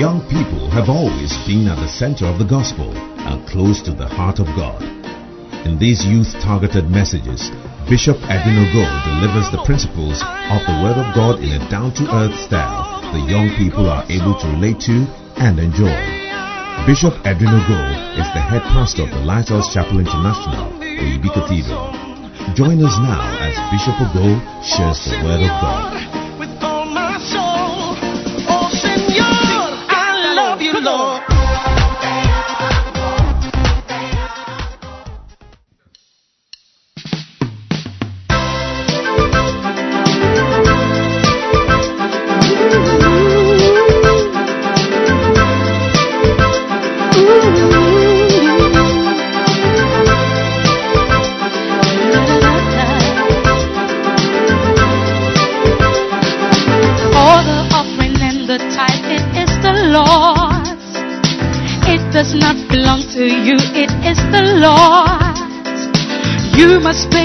young people have always been at the center of the gospel and close to the heart of God. In these youth targeted messages, Bishop Adinogo delivers the principles of the Word of God in a down to earth style the young people are able to relate to and enjoy. Bishop Adinogo is the head pastor of the Lighthouse Chapel International, Oyibi Cathedral. Join us now as Bishop Ogo shares the Word of God. must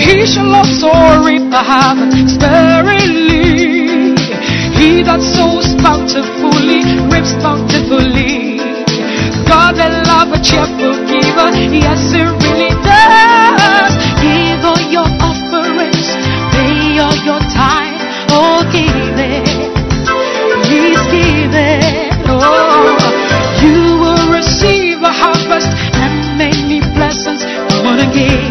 He shall also reap the harvest sparingly. He that sows bountifully reaps bountifully. God, that love a cheerful giver. Yes, it really does. Give all your offerings, pay all your time. Oh, give it. Please give it. Oh, you will receive a harvest and many blessings. Come on give.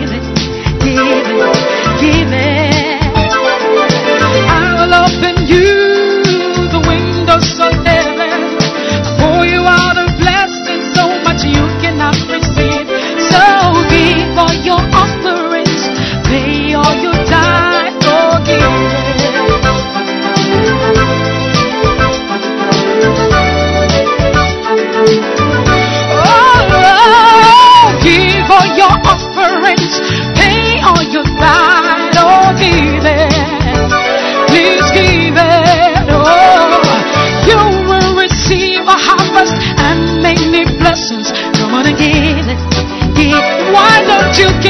you can.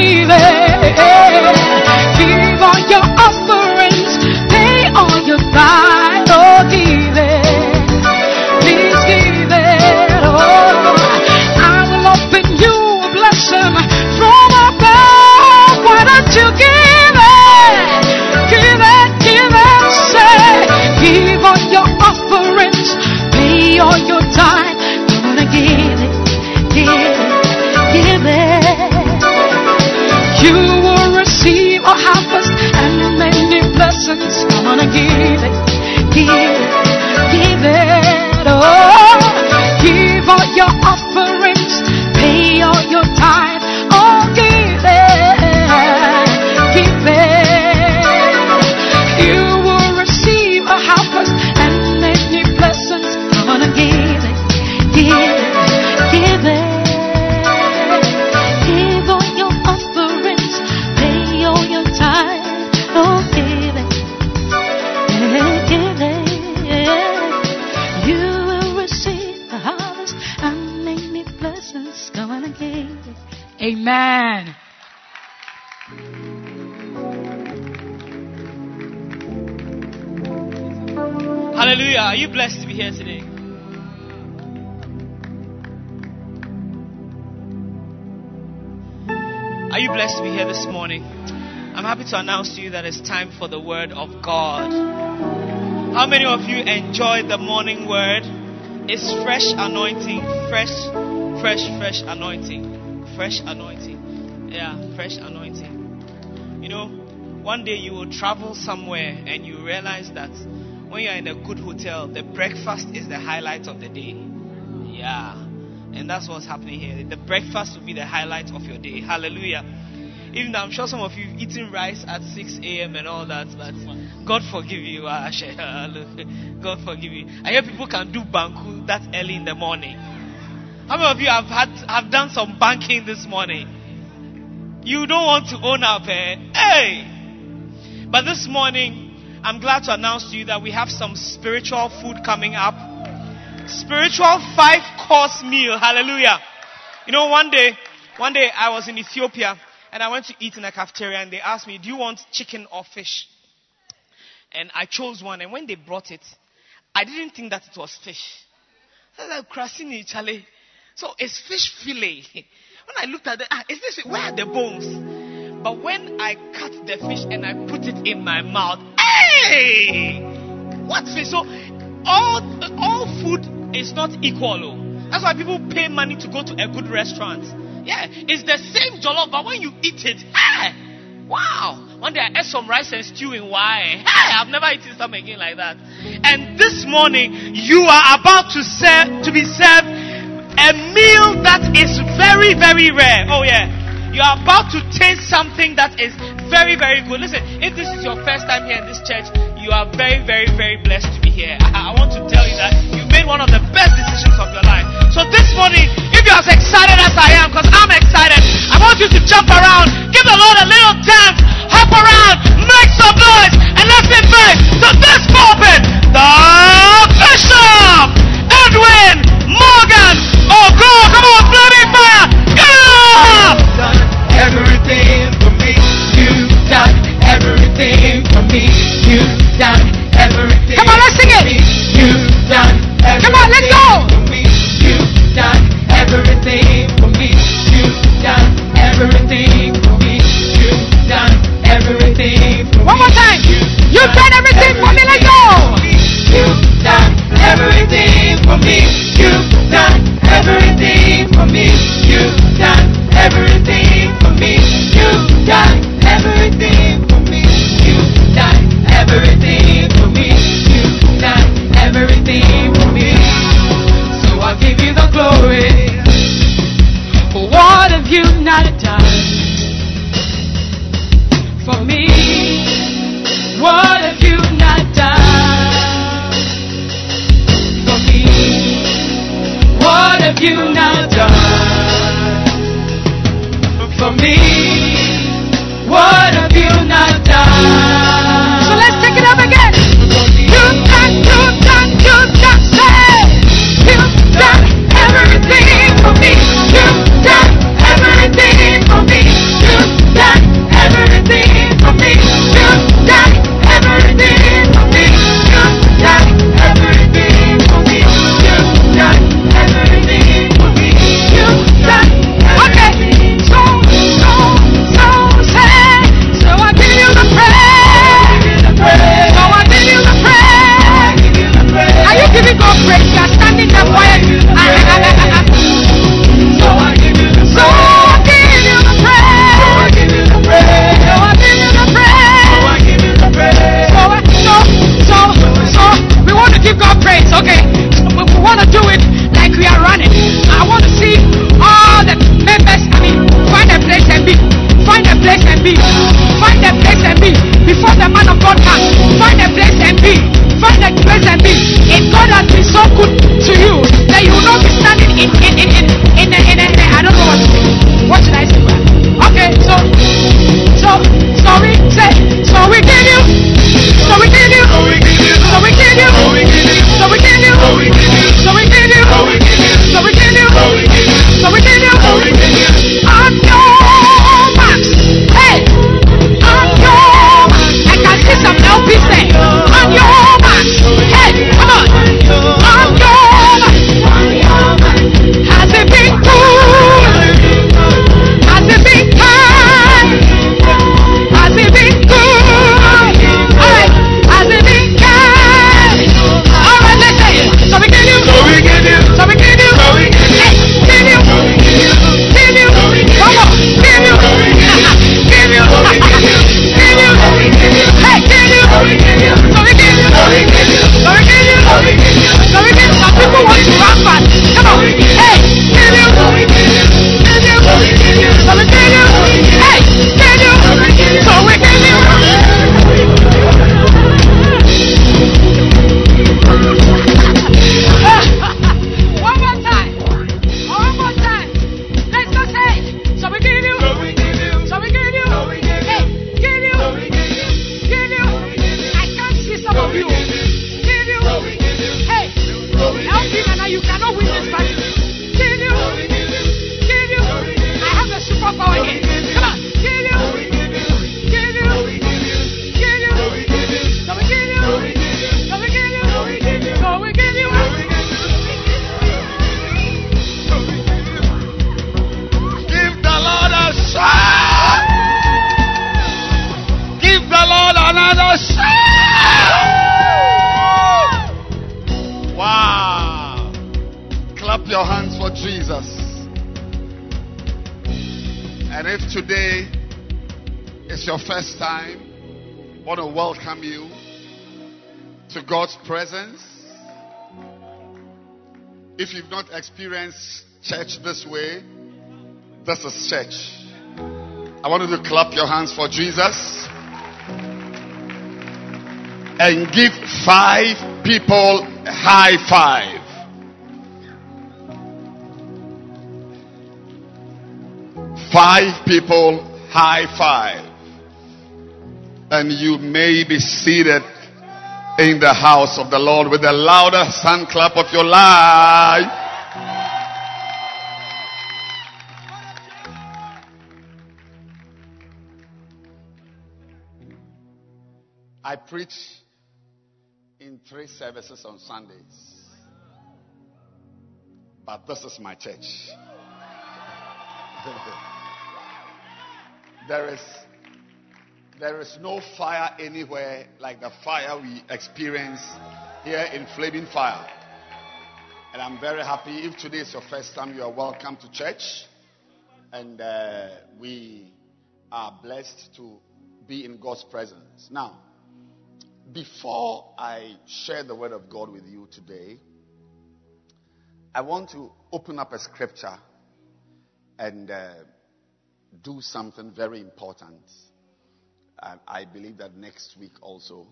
To announce to you that it's time for the Word of God. How many of you enjoy the morning Word? It's fresh anointing, fresh, fresh, fresh anointing, fresh anointing. Yeah, fresh anointing. You know, one day you will travel somewhere and you realize that when you're in a good hotel, the breakfast is the highlight of the day. Yeah. And that's what's happening here. The breakfast will be the highlight of your day. Hallelujah. Even though I'm sure some of you eating rice at 6 a.m. and all that, but God forgive you. Ashe. God forgive you. I hear people can do banku that early in the morning. How many of you have had have done some banking this morning? You don't want to own up, eh? Hey! But this morning, I'm glad to announce to you that we have some spiritual food coming up. Spiritual five course meal. Hallelujah. You know, one day, one day I was in Ethiopia and I went to eat in a cafeteria and they asked me, do you want chicken or fish? And I chose one and when they brought it, I didn't think that it was fish. I was like, Krasini, Charlie. So it's fish fillet. When I looked at it, ah, is this, where are the bones? But when I cut the fish and I put it in my mouth, hey! What fish? So all, all food is not equal. oh. That's why people pay money to go to a good restaurant. Yeah, it's the same jollof, but when you eat it, hey, wow. One day I ate some rice and stew in wine. Hey, I've never eaten something again like that. And this morning, you are about to serve, to be served a meal that is very, very rare. Oh yeah. You are about to taste something that is very, very good. Listen, if this is your first time here in this church, you are very, very, very blessed to be here. I, I want to tell you that you made one of the best decisions of your life. So this morning, if you're as excited as I am, because I'm excited, I want you to jump around, give the Lord a little dance, hop around, make some noise, and let's invite to this pulpit, the Bishop Edwin Morgan. Oh God, come on, bloody fire! Yeah! done everything for me. You've done everything for me. You've done everything. Come on, let's sing it. You've done everything Come on, let's go. For me. You've done everything for me. You've done everything for me. You've done everything for One more time. You've done everything for me. Let's go. You've done everything for me. You've done everything for me. You've done everything for me. You've done everything for me. You've done everything If you've not experienced church this way, this is church. I want you to clap your hands for Jesus and give five people a high five. Five people high five. And you may be seated in the house of the Lord with a louder hand clap of your life. I preach in three services on Sundays. But this is my church. there is there is no fire anywhere like the fire we experience here in Flaming Fire. And I'm very happy. If today is your first time, you are welcome to church. And uh, we are blessed to be in God's presence. Now, before I share the word of God with you today, I want to open up a scripture and uh, do something very important. I, believe that next week also,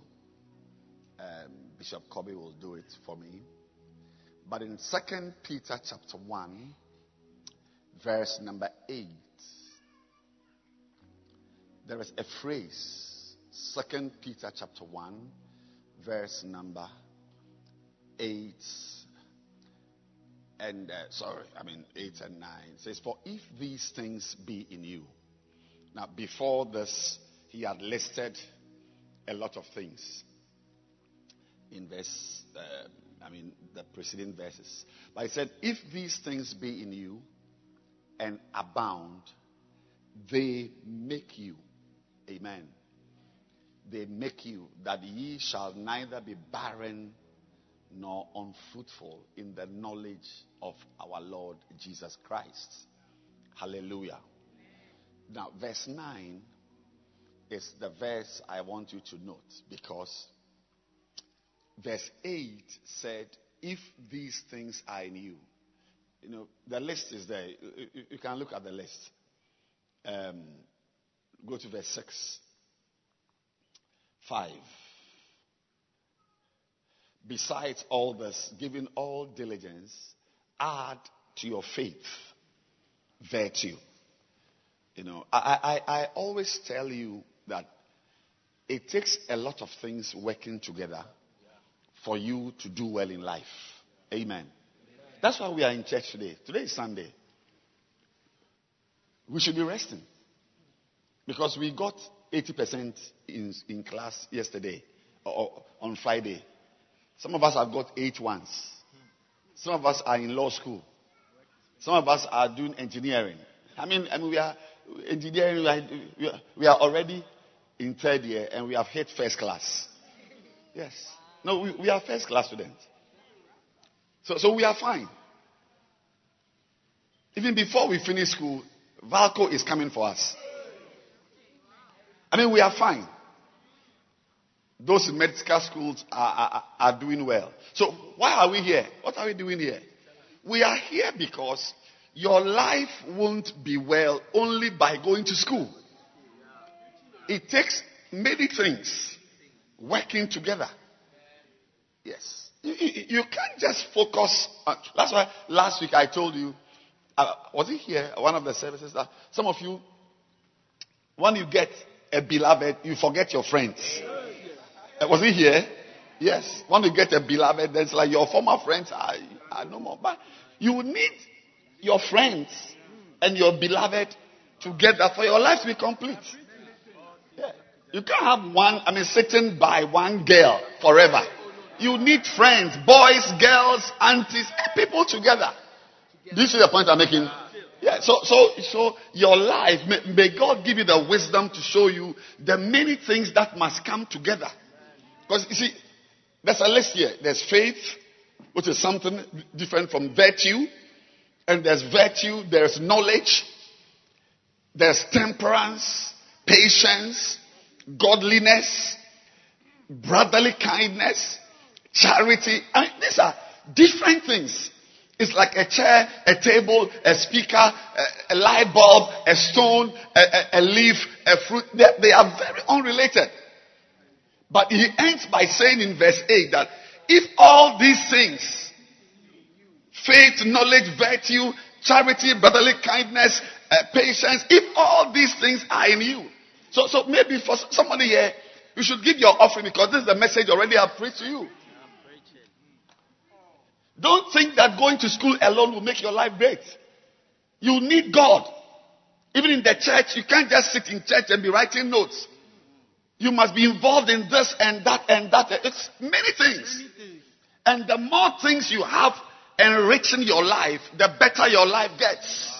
um, Bishop Kobe will do it for me. But in 2 Peter chapter 1, verse number 8, there is a phrase, 2 Peter chapter 1, verse number 8 and uh, sorry, I mean 8 and 9 says, For if these things be in you. Now, before this, he had listed a lot of things in verse, uh, I mean, the preceding verses. But he said, If these things be in you and abound, they make you. Amen. They make you that ye shall neither be barren nor unfruitful in the knowledge of our Lord Jesus Christ. Hallelujah. Now, verse 9 is the verse I want you to note because verse 8 said, If these things are in you, you know, the list is there. You, you can look at the list. Um, go to verse 6. 5. Besides all this, giving all diligence, add to your faith virtue. You know, I, I, I always tell you that it takes a lot of things working together for you to do well in life. Amen. That's why we are in church today. Today is Sunday. We should be resting because we got 80% in, in class yesterday or on Friday. Some of us have got eight ones. Some of us are in law school. Some of us are doing engineering. I mean, I mean we are engineering, we are, we are already in third year and we have hit first class. Yes. No, we, we are first class students. So, so we are fine. Even before we finish school, Valco is coming for us. I mean, we are fine. Those medical schools are, are, are doing well. So, why are we here? What are we doing here? We are here because your life won't be well only by going to school. It takes many things working together. Yes. You, you, you can't just focus on. That's why last week I told you, uh, was it here, one of the services, that some of you, when you get a beloved, you forget your friends. Uh, was he here? Yes. When you get a beloved, then it's like your former friends are, are no more. But you need your friends and your beloved together for your life to be complete. You can't have one, I mean, sitting by one girl forever. You need friends, boys, girls, aunties, people together. You see the point I'm making? Yeah, so, so, so your life, may, may God give you the wisdom to show you the many things that must come together. Because you see, there's a list here. There's faith, which is something different from virtue. And there's virtue, there's knowledge. there's temperance, patience, godliness, brotherly kindness, charity. I these are different things. It's like a chair, a table, a speaker, a, a light bulb, a stone, a, a, a leaf, a fruit. They, they are very unrelated. But he ends by saying in verse 8 that if all these things, faith, knowledge, virtue, charity, brotherly kindness, uh, patience, if all these things are in you. So, so maybe for somebody here, you should give your offering because this is the message already I've preached to you. Don't think that going to school alone will make your life great. You need God. Even in the church, you can't just sit in church and be writing notes. You must be involved in this and that and that. It's many things. And the more things you have enriching your life, the better your life gets.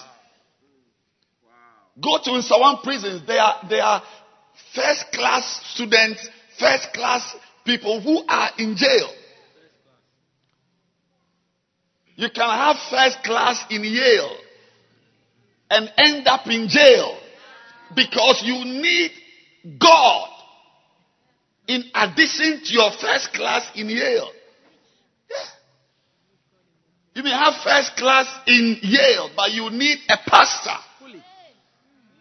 Go to Nsawam prisons. They are, they are first class students, first class people who are in jail. You can have first class in Yale and end up in jail because you need God in addition to your first class in Yale. You may have first class in Yale, but you need a pastor.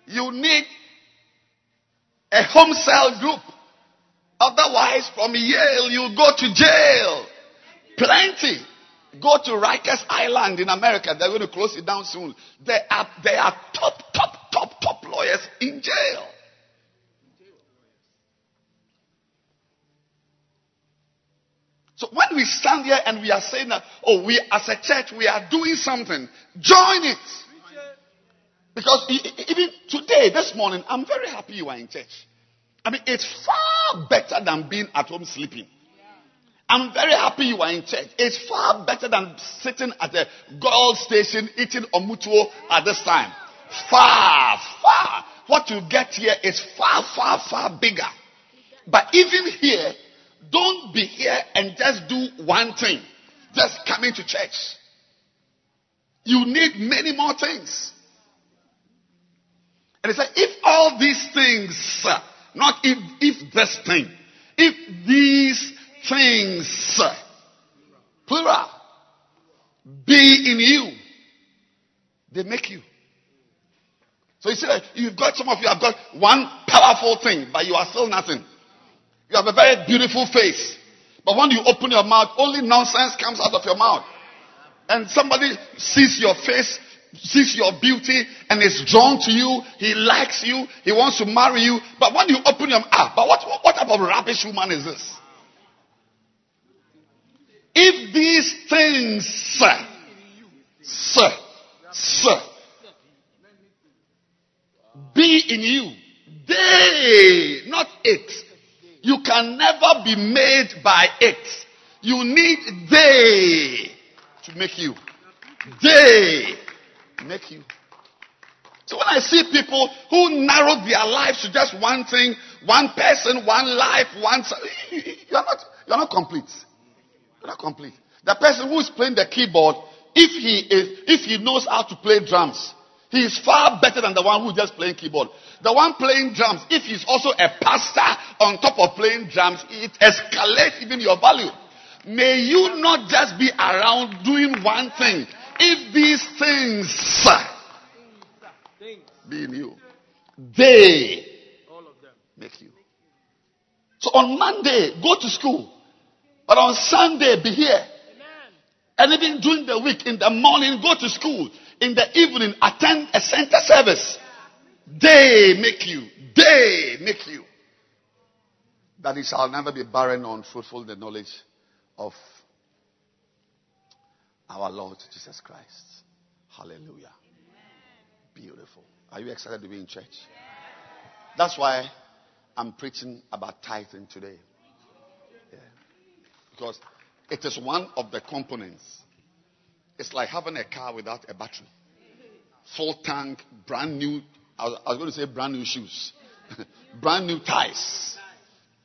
You need a home cell group. Otherwise, from Yale, you go to jail. Plenty. Go to Rikers Island in America. They're going to close it down soon. They are, there are top, top, top, top lawyers in jail. So when we stand here and we are saying that, oh, we as a church, we are doing something, join it. Because even today, this morning, I'm very happy you are in church. I mean, it's far better than being at home sleeping. I'm very happy you are in church. It's far better than sitting at the gold station eating omutuo at this time. Far, far. What you get here is far, far, far bigger. But even here, don't be here and just do one thing. Just coming to church. You need many more things. And he said, if all these things, not if, if this thing, if these things, plural, be in you, they make you. So you see that you've got some of you have got one powerful thing, but you are still nothing. You have a very beautiful face. But when you open your mouth, only nonsense comes out of your mouth. And somebody sees your face, sees your beauty, and is drawn to you. He likes you. He wants to marry you. But when you open your ah, but what, what type of rubbish woman is this? If these things, sir, sir, sir, be in you, they, not it. You can never be made by it. You need they to make you. They make you. So when I see people who narrow their lives to just one thing, one person, one life, one, you're not, you're not complete. You're not complete. The person who is playing the keyboard, if he is, if he knows how to play drums, he is far better than the one who just playing keyboard. The one playing drums, if he's also a pastor on top of playing drums, it escalates even your value. May you not just be around doing one thing. If these things be in you, they make you. So on Monday, go to school. But on Sunday, be here. And even during the week, in the morning, go to school. In the evening, attend a center service. They make you. They make you. That it shall never be barren or unfruitful in the knowledge of our Lord Jesus Christ. Hallelujah. Beautiful. Are you excited to be in church? That's why I'm preaching about tithing today. Yeah. Because it is one of the components. It's like having a car without a battery. Full tank, brand new. I was, going to say brand new shoes, brand new ties,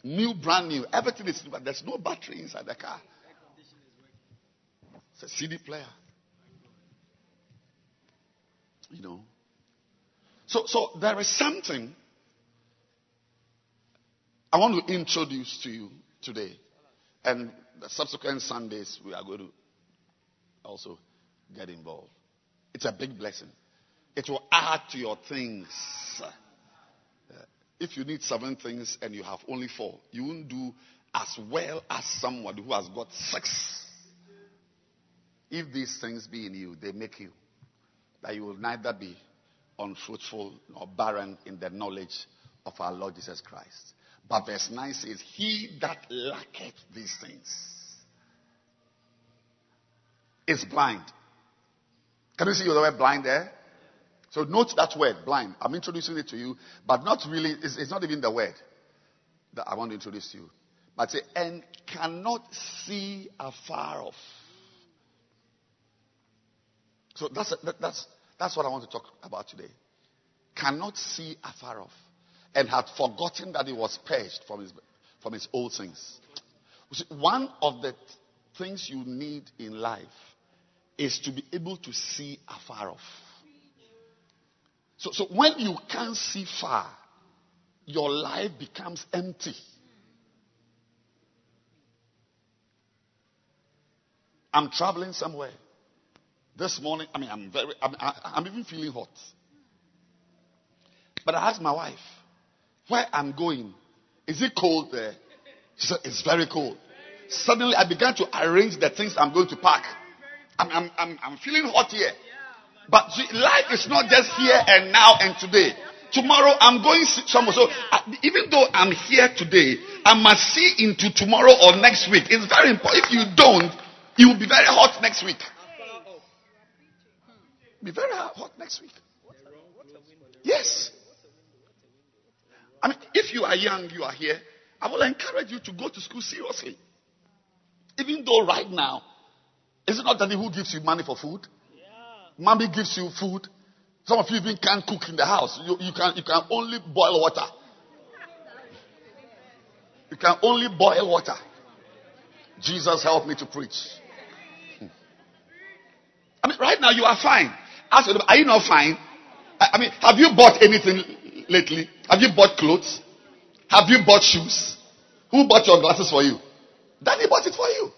new, brand new. Everything is, new, but there's no battery inside the car. A CD player. You know. So, so there is something I want to introduce to you today. And the subsequent Sundays, we are going to also get involved. It's a big blessing. It will add to your things. If you need seven things and you have only four, you won't do as well as someone who has got six. If these things be in you, they make you that you will neither be unfruitful nor barren in the knowledge of our Lord Jesus Christ. But verse 9 says, He that lacketh these things is blind. Can you see the word blind there? So note that word, blind. I'm introducing it to you, but not really, it's, it's not even the word that I want to introduce to you. But say, and cannot see afar off. So that's, that, that's, that's what I want to talk about today. Cannot see afar off. And had forgotten that he was purged from his, from his old sins. See, one of the things you need in life is to be able to see afar off. So, so when you can't see far, your life becomes empty. I'm traveling somewhere. This morning, I mean, I'm very, I'm, I'm even feeling hot. But I asked my wife, where I'm going, is it cold there? She said, it's very cold. Suddenly, I began to arrange the things I'm going to pack. I'm, I'm, I'm, I'm feeling hot here. But life is not just here and now and today. Tomorrow I'm going somewhere. So I, even though I'm here today, I must see into tomorrow or next week. It's very important. If you don't, you will be very hot next week. Be very hot next week. Yes. I mean, if you are young, you are here, I will encourage you to go to school seriously. Even though right now, is it not daddy who gives you money for food? Mommy gives you food. Some of you even can't cook in the house. You, you, can, you can only boil water. You can only boil water. Jesus help me to preach. Hmm. I mean, right now you are fine. Ask them, are you not fine? I, I mean, have you bought anything lately? Have you bought clothes? Have you bought shoes? Who bought your glasses for you? Daddy bought it for you.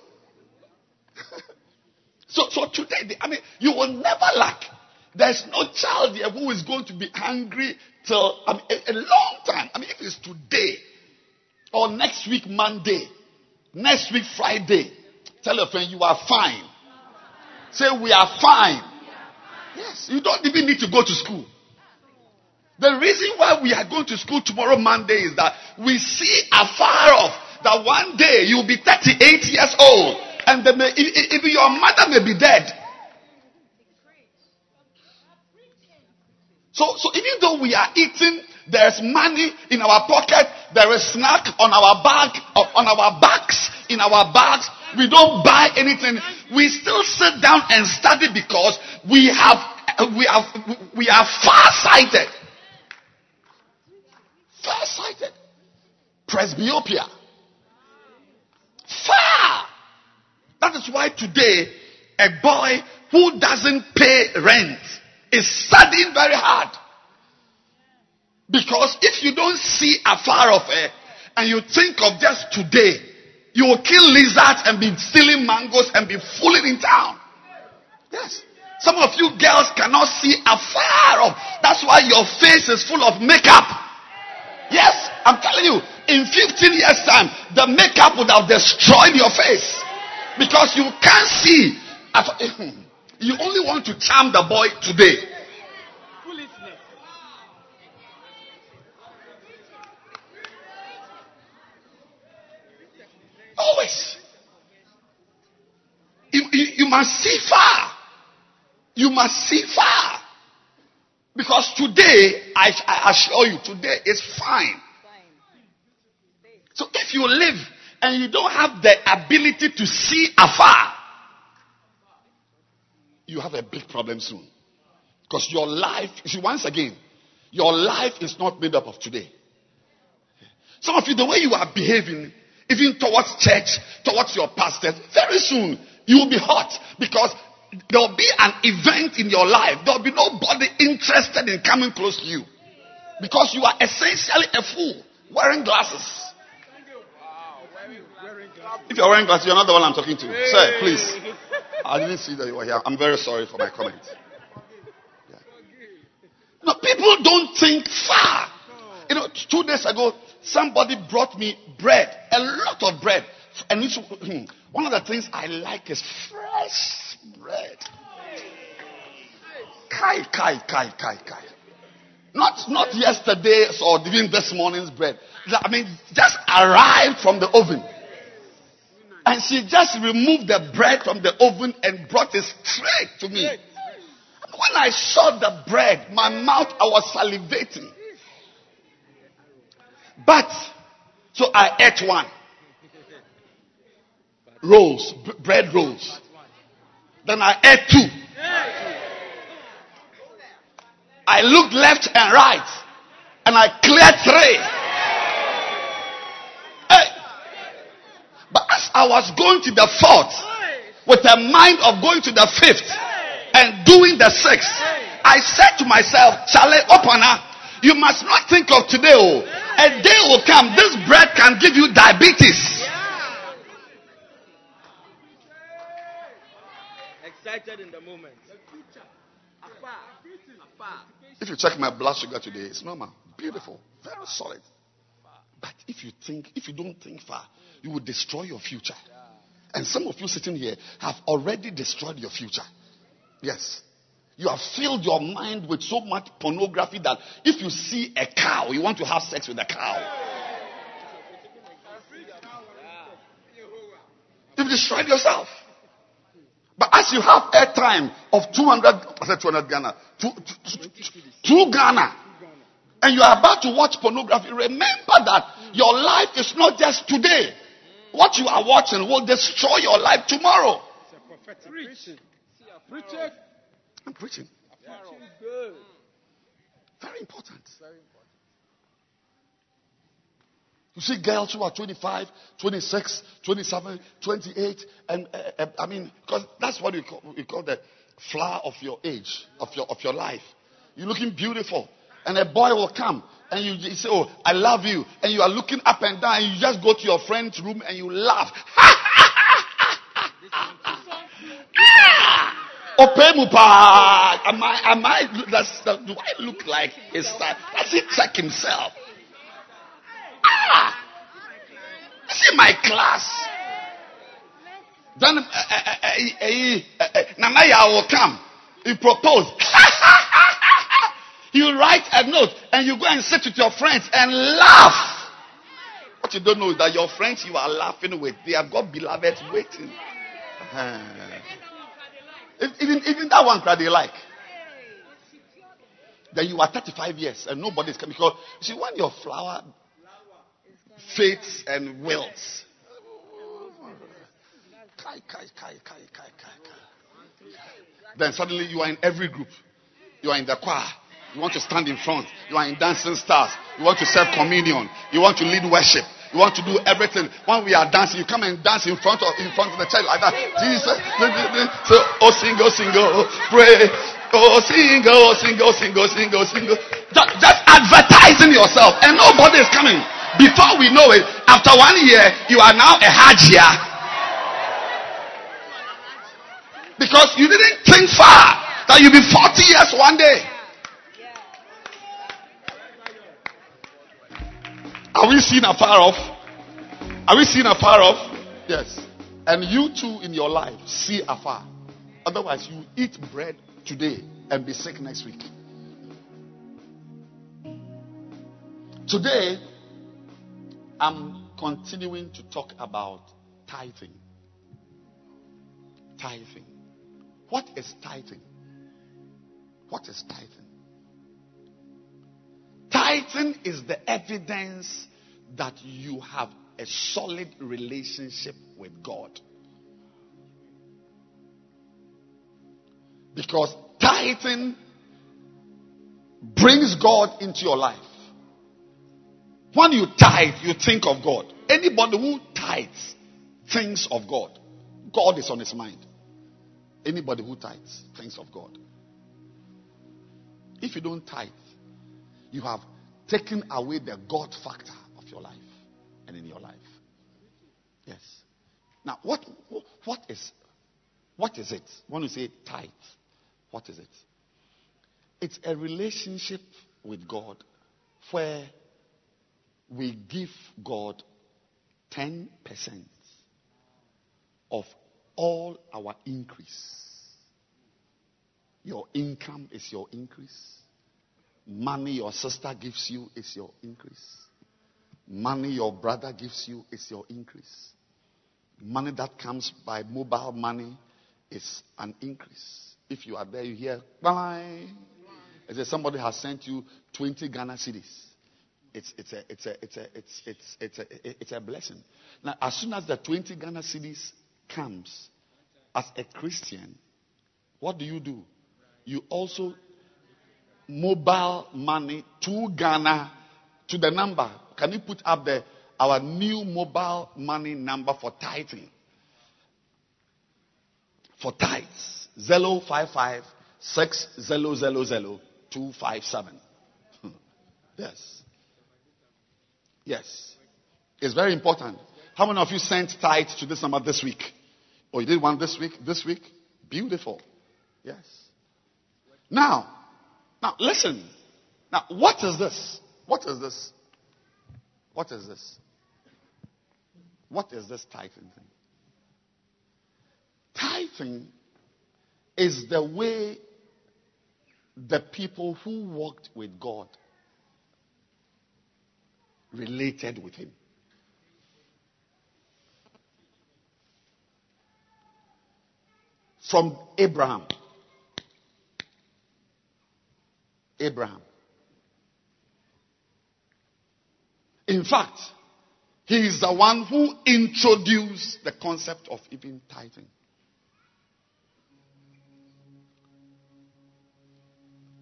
so, so today, I mean, you will never lack. There's no child here who is going to be hungry till I mean, a, a long time. I mean, if it's today or next week Monday, next week Friday, tell your friend you are fine. Say we are fine. Yes, you don't even need to go to school. The reason why we are going to school tomorrow Monday is that we see afar off that one day you'll be 38 years old and may, even your mother may be dead. So, so even though we are eating, there's money in our pocket, there is snack on our back, uh, on our backs, in our bags. We don't buy anything. We still sit down and study because we have, uh, we have, we are far sighted. Far sighted. Presbyopia. Far. That is why today a boy who doesn't pay rent is studying very hard. Because if you don't see afar off it and you think of just today, you will kill lizards and be stealing mangoes and be fooling in town. Yes. Some of you girls cannot see afar off. That's why your face is full of makeup. Yes, I'm telling you, in 15 years' time, the makeup would have destroyed your face. Because you can't see. You only want to charm the boy today. Always. You, you, you must see far. You must see far. Because today, I, I assure you, today is fine. So if you live and you don't have the ability to see afar, you have a big problem soon. Because your life, see, once again, your life is not made up of today. Some of you, the way you are behaving, even towards church, towards your pastors, very soon you will be hot because there will be an event in your life. There will be nobody interested in coming close to you. Because you are essentially a fool wearing glasses. If you're wearing glasses, you're not the one I'm talking to. Sir, please. I didn't see that you were here. I'm very sorry for my comment. Yeah. No, people don't think far. You know, two days ago, somebody brought me bread, a lot of bread. And it's, hmm, one of the things I like is fresh bread. Kai, kai, kai, kai, kai. Not, not yesterday's or even this morning's bread. I mean, just arrived from the oven. And she just removed the bread from the oven and brought it straight to me. When I saw the bread, my mouth, I was salivating. But, so I ate one. Rolls, b- bread rolls. Then I ate two. I looked left and right. And I cleared three. Hey. But as I was going to the fourth, with a mind of going to the fifth and doing the sixth, I said to myself, Charlie, open up. You must not think of today. Oh. A day will come. This bread can give you diabetes. Excited in the moment. If you check my blood sugar today, it's normal. Beautiful. Very solid. But if you think, if you don't think far, you will destroy your future. And some of you sitting here have already destroyed your future. Yes. You have filled your mind with so much pornography that if you see a cow, you want to have sex with a cow. You've destroyed yourself. But as you have a time of 200, I said 200 Ghana, two, two, two, two Ghana, and you are about to watch pornography, remember that your life is not just today. What you are watching will destroy your life tomorrow. I'm preaching. Very important. You see girls who are 25, 26, 27, 28, and uh, uh, I mean, because that's what we call, we call the flower of your age, of your, of your life. You're looking beautiful. And a boy will come and you, you say, Oh, I love you. And you are looking up and down and you just go to your friend's room and you laugh. Opemupa. Am I, am I, that's, do I look like his son? Does he check himself? Ah! See my class. Then uh, uh, uh, Nanaya will come. He propose. you write a note and you go and sit with your friends and laugh. What you don't know is that your friends you are laughing with, they have got beloveds waiting. Uh, even, even that one cry they like. Then you are 35 years and nobody's coming because you see when your flower fades and wilts. Kai, kai, kai, kai, kai, kai, Then suddenly you are in every group. You are in the choir. You want to stand in front. You are in dancing stars. You want to serve communion. You want to lead worship. You want to do everything. When we are dancing, you come and dance in front of in front of the church like that. Jesus, so oh sing, oh sing, oh pray, oh, oh sing, oh sing, oh sing, oh sing, oh. Just, just advertising yourself, and nobody is coming. Before we know it, after one year, you are now a hajia. Because you didn't think far that you'll be 40 years one day. Are we seen afar off? Are we seen afar off? Yes. And you too in your life see afar. Otherwise, you eat bread today and be sick next week. Today, I'm continuing to talk about tithing. Tithing. What is tithing? What is tithing? Tithing is the evidence that you have a solid relationship with God. Because tithing brings God into your life. When you tithe, you think of God. Anybody who tithes thinks of God. God is on his mind. Anybody who tithes thinks of God. If you don't tithe, you have taken away the God factor of your life and in your life. Yes. Now, what, what is what is it? When you say tithe, what is it? It's a relationship with God where we give God 10% of all our increase. Your income is your increase. Money your sister gives you is your increase. Money your brother gives you is your increase. Money that comes by mobile money is an increase. If you are there, you hear, bye. As if somebody has sent you 20 Ghana cedis. It's, it's, a, it's, a, it's, a, it's, it's, it's, a, it's a blessing. Now, as soon as the 20 Ghana cedis comes, as a Christian, what do you do? You also mobile money to Ghana to the number. Can you put up the our new mobile money number for tithing? For tithes. Zero five five six zero zero zero two five seven. Yes. Yes. It's very important. How many of you sent tithe to this number this week? Or you did one this week? This week? Beautiful. Yes. Now, now listen. Now, what is this? What is this? What is this? What is this tithing thing? Tithing is the way the people who walked with God related with Him. From Abraham. Abraham. In fact, he is the one who introduced the concept of even tithing.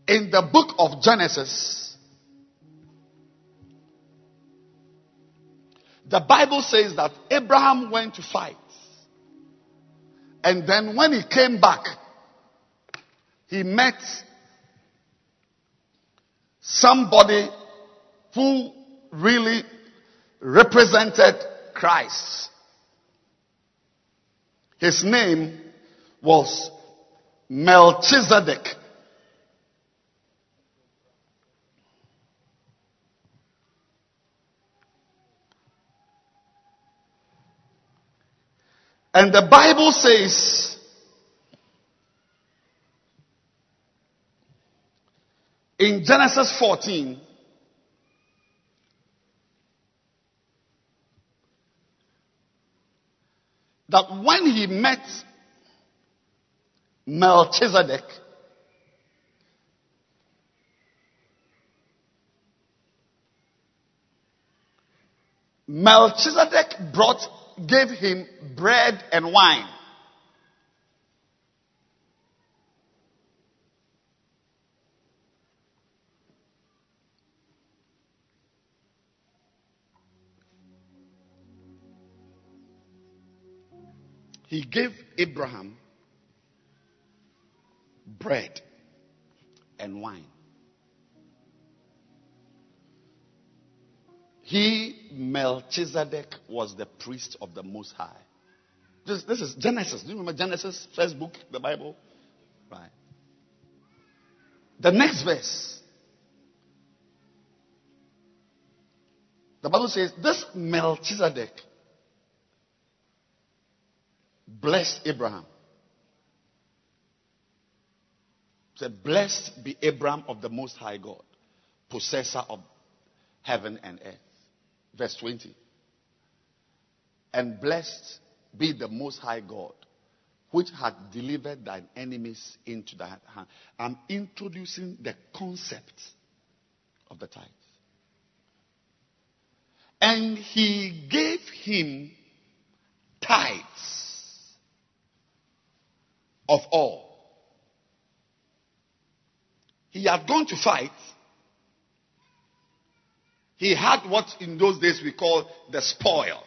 In the book of Genesis, the Bible says that Abraham went to fight. And then when he came back, he met somebody who really represented Christ. His name was Melchizedek. And the Bible says in Genesis 14, that when he met Melchizedek, Melchizedek brought, gave him bread and wine. He gave Abraham bread and wine. He, Melchizedek, was the priest of the Most High. This, this is Genesis. Do you remember Genesis, first book, the Bible? Right. The next verse. The Bible says, This Melchizedek blessed Abraham. Said, Blessed be Abraham of the Most High God, possessor of heaven and earth. Verse 20. And blessed be the Most High God, which had delivered thine enemies into thy hand. I'm introducing the concept of the tithe. And he gave him tithes of all. He had gone to fight. He had what in those days we call the spoil.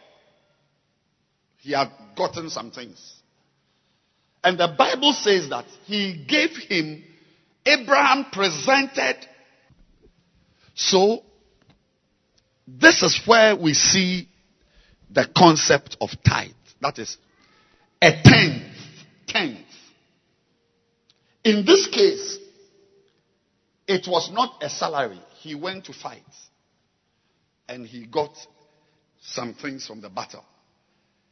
He had gotten some things. And the Bible says that he gave him, Abraham presented. So, this is where we see the concept of tithe. That is a tenth. Tenth. In this case, it was not a salary. He went to fight and he got some things from the battle.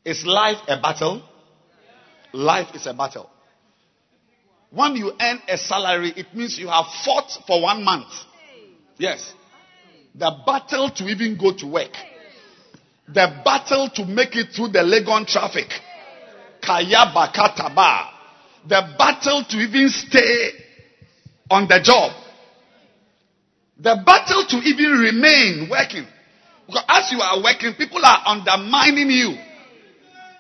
Is life a battle? Life is a battle. When you earn a salary, it means you have fought for one month. Yes. The battle to even go to work. The battle to make it through the Legon traffic. Kayaba Kataba. The battle to even stay on the job. The battle to even remain working. Because as you are working, people are undermining you.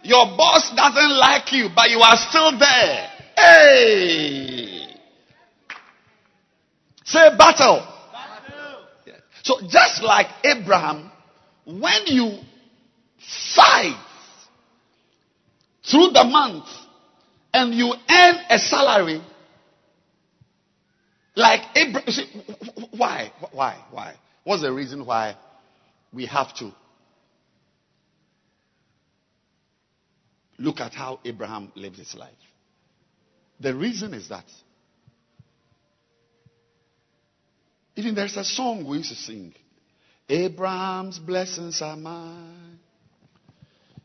Your boss doesn't like you, but you are still there. Hey! Say battle. Yeah. So just like Abraham, when you fight through the month and you earn a salary, like Abraham, why? Why? Why? What's the reason why we have to look at how Abraham lived his life? The reason is that even there's a song we used to sing Abraham's blessings are mine.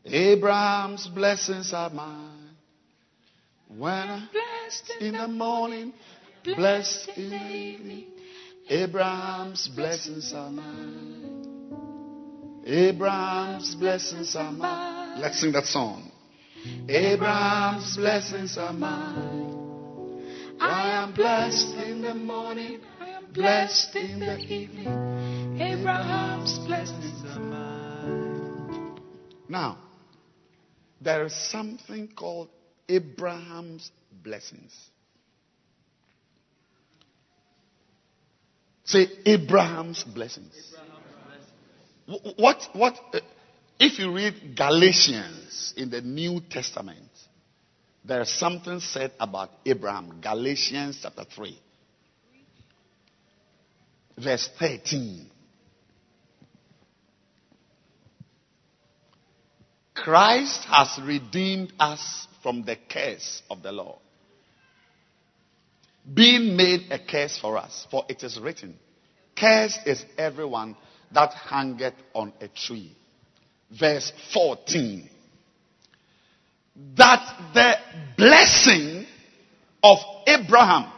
Abraham's blessings are mine. When I Blessed in the morning, blessed in the evening. Abraham's blessings are mine. Abraham's blessings are mine. Let's sing that song. Abraham's blessings are mine. I am blessed in the morning, I am blessed in the evening. Abraham's blessings are mine. Now, there is something called Abraham's blessings. Say Abraham's blessings. Wh- What, what, uh, if you read Galatians in the New Testament, there is something said about Abraham. Galatians chapter 3, verse 13. Christ has redeemed us from the curse of the law, being made a curse for us. For it is written, Cursed is everyone that hangeth on a tree. Verse 14. That the blessing of Abraham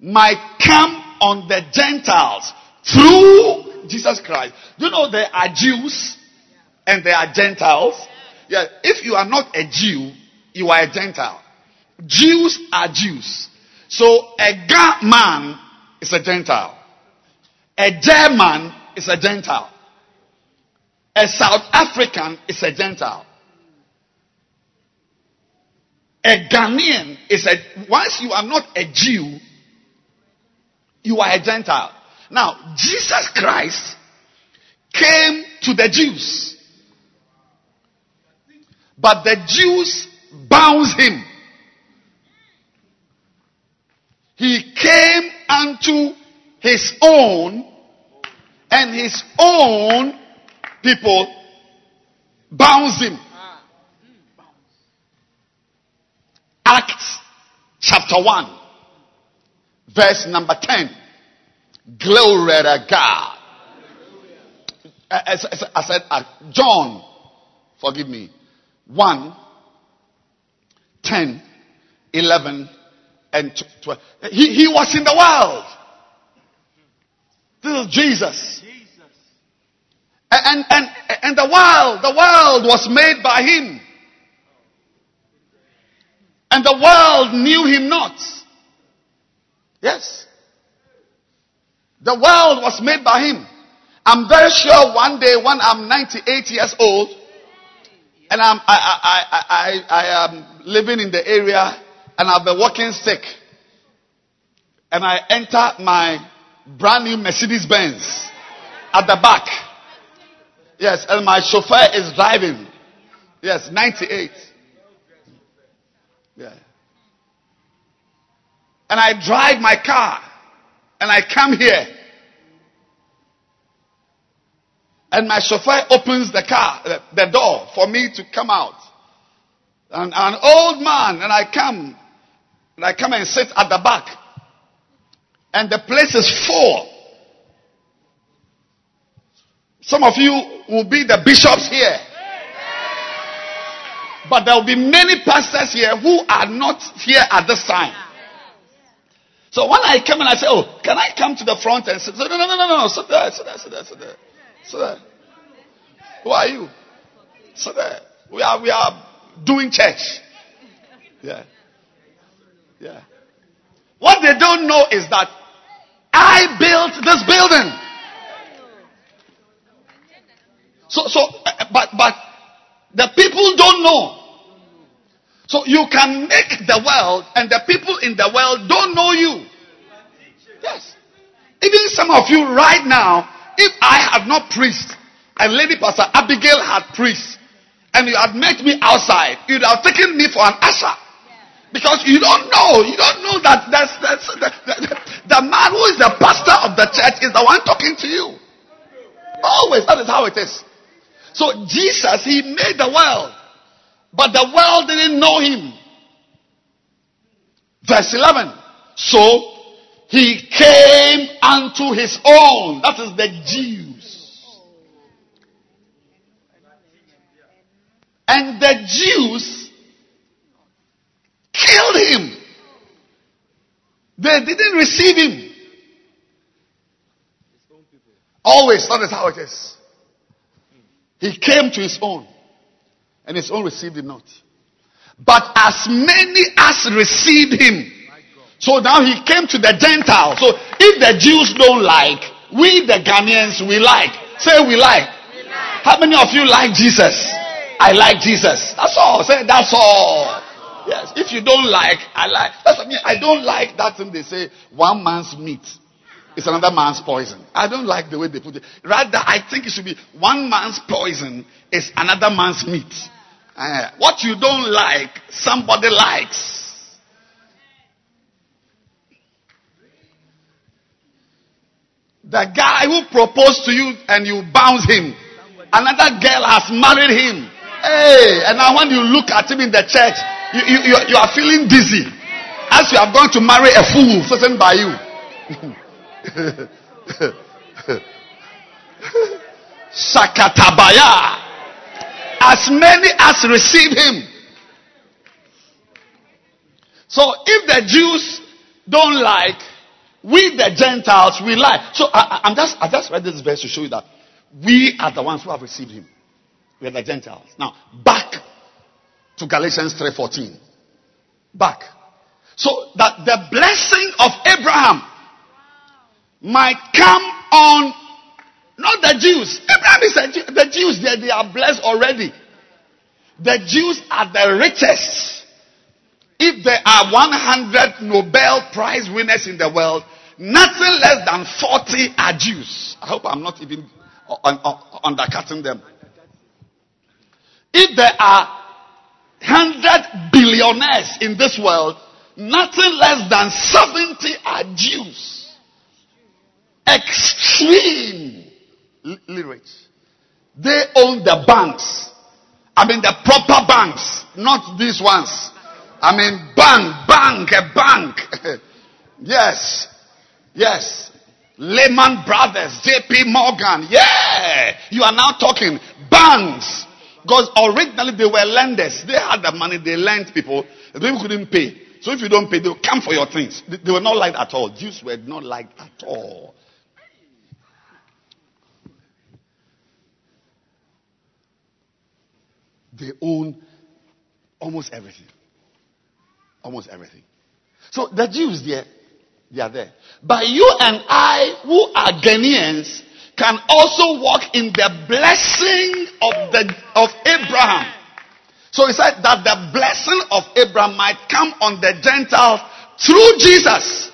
might come on the Gentiles through Jesus Christ. Do you know there are Jews and there are Gentiles? Yeah, if you are not a Jew, you are a Gentile. Jews are Jews. So a Ga man is a Gentile. A German is a Gentile. A South African is a Gentile. A Ghanaian is a, once you are not a Jew, you are a Gentile. Now, Jesus Christ came to the Jews. But the Jews bound him. He came unto his own, and his own people bound him. Acts chapter 1, verse number 10. Glory to God. I, I- I said, uh, John, forgive me. 1, 10, 11, and 12. He, he was in the world. This is Jesus. And, and, and the world, the world was made by him. And the world knew him not. Yes. The world was made by him. I'm very sure one day when I'm 98 years old and I'm, I, I, I, I, am living in the area and I've been walking sick and I enter my brand new Mercedes Benz at the back. Yes, and my chauffeur is driving. Yes, 98. Yeah. And I drive my car and I come here. And my chauffeur opens the car, the, the door for me to come out. And an old man, and I come, and I come and sit at the back. And the place is full. Some of you will be the bishops here. But there will be many pastors here who are not here at this time. So when I come and I say, Oh, can I come to the front and sit? No, no, no, no, no, sit there, sit there, sit there, sit there. Sit there. Who are you? Sit there. We are we are doing church. Yeah. Yeah. What they don't know is that I built this building. So, so, eh, but, but the people don't know. So you can make the world and the people in the world don't know you. Yes. Even some of you right now, if I had not preached and Lady Pastor Abigail had preached and you had met me outside, you'd have taken me for an usher. Because you don't know, you don't know that that's, that's, the, the, the man who is the pastor of the church is the one talking to you. Always, that is how it is. So Jesus, he made the world, but the world didn't know him. Verse 11. So he came unto his own. That is the Jews. And the Jews killed him. They didn't receive him. Always, that is how it is. He came to his own, and his own received him not. But as many as received him, so now he came to the Gentiles. So if the Jews don't like, we the Ghanaians we like. Say we like. How many of you like Jesus? I like Jesus. That's all. Say that's all. Yes. If you don't like, I like. That's what I mean. I don't like that thing they say, one man's meat is another man's poison. I don't like the way they put it. Rather, I think it should be one man's poison is another man's meat. Uh, what you don't like, somebody likes. The guy who proposed to you and you bounce him, another girl has married him. Hey, and now when you look at him in the church, you, you, you, you are feeling dizzy. As you have gone to marry a fool chosen by you. Sakatabaya. As many as receive him. So if the Jews don't like, we the Gentiles, we lie. So I, am just, I just read this verse to show you that we are the ones who have received him. We are the Gentiles. Now, back to Galatians 3.14. Back. So that the blessing of Abraham might come on not the Jews. Abraham is a Jew. The Jews, they, they are blessed already. The Jews are the richest. If there are 100 Nobel Prize winners in the world, nothing less than 40 are Jews. I hope I'm not even uh, uh, undercutting them. If there are 100 billionaires in this world, nothing less than 70 are Jews extreme literate. They own the banks. I mean the proper banks, not these ones. I mean bank, bank, a bank. yes. Yes. Lehman Brothers, JP Morgan. Yeah. You are now talking banks. Because originally they were lenders. They had the money, they lent people. The people couldn't pay. So if you don't pay, they'll come for your things. They were not liked at all. Jews were not liked at all. They own almost everything. Almost everything. So the Jews there, they are there. But you and I, who are Ghanaians, can also walk in the blessing of the of Abraham. So he said that the blessing of Abraham might come on the Gentiles through Jesus.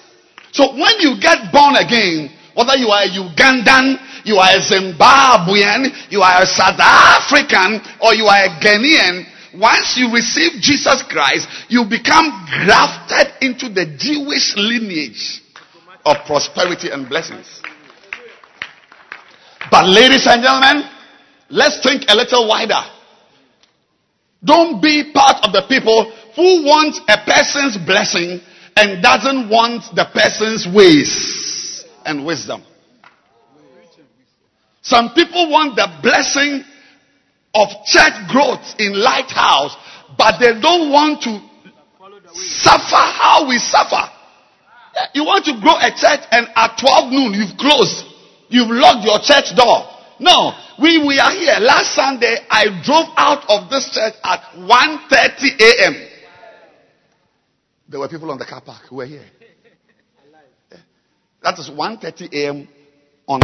So when you get born again, whether you are a Ugandan, you are a Zimbabwean, you are a South African, or you are a Ghanaian, once you receive Jesus Christ, you become grafted into the Jewish lineage of prosperity and blessings. But ladies and gentlemen, let's think a little wider. Don't be part of the people who want a person's blessing and doesn't want the person's ways and wisdom. Some people want the blessing of church growth in Lighthouse, but they don't want to suffer how we suffer. You want to grow a church and at 12 noon you've closed. You've locked your church door. No, we, we are here. Last Sunday I drove out of this church at 1.30 a.m. There were people on the car park who were here. That is 1.30 a.m. on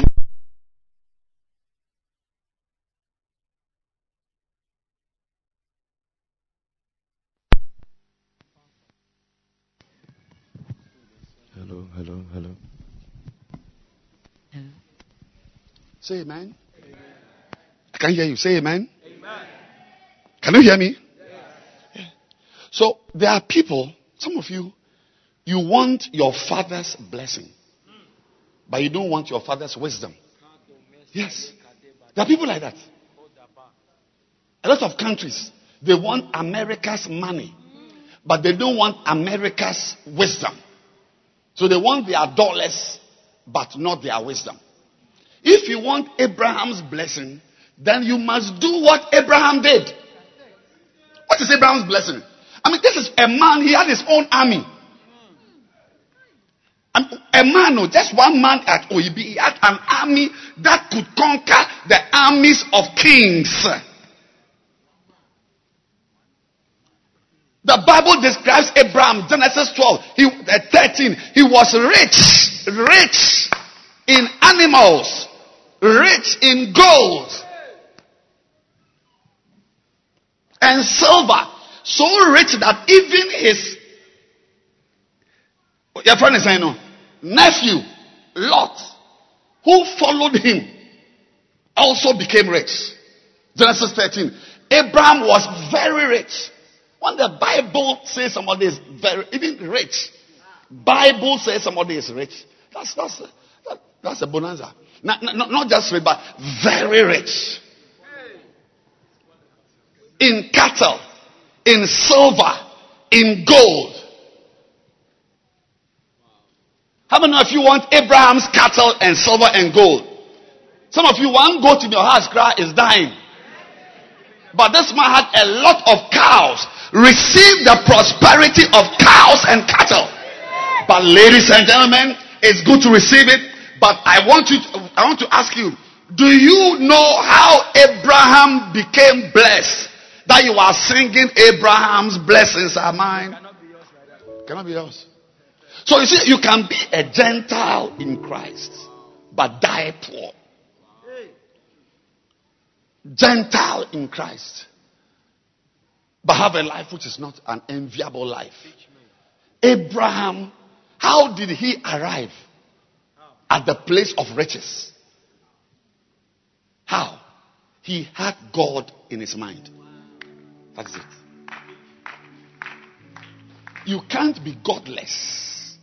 Hello, hello, hello. Say amen. I can hear you. Say amen. Can you hear me? Yeah. So there are people, some of you, you want your father's blessing, but you don't want your father's wisdom. Yes. There are people like that. A lot of countries, they want America's money, but they don't want America's wisdom. So they want their dollars, but not their wisdom. If you want Abraham's blessing, then you must do what Abraham did. What is Abraham's blessing? I mean, this is a man, he had his own army. And A man, no, just one man at OEB, he had an army that could conquer the armies of kings. The Bible describes Abraham, Genesis 12, he, uh, 13. He was rich, rich in animals, rich in gold and silver. So rich that even his, your friend is saying no, nephew, Lot, who followed him, also became rich. Genesis 13. Abraham was very rich. When the Bible says somebody is very, even rich, Bible says somebody is rich. That's that's that, that's a bonanza. Not, not, not just rich, but very rich. In cattle, in silver, in gold. How many of you want Abraham's cattle and silver and gold? Some of you, one goat in your house cry is dying. But this man had a lot of cows. Receive the prosperity of cows and cattle. But ladies and gentlemen, it's good to receive it. But I want you, to, I want to ask you, do you know how Abraham became blessed? That you are singing Abraham's blessings are mine. Cannot be yours. So you see, you can be a Gentile in Christ, but die poor. Gentile in Christ, but have a life which is not an enviable life. Abraham, how did he arrive at the place of riches? How? He had God in his mind. That's it. You can't be godless.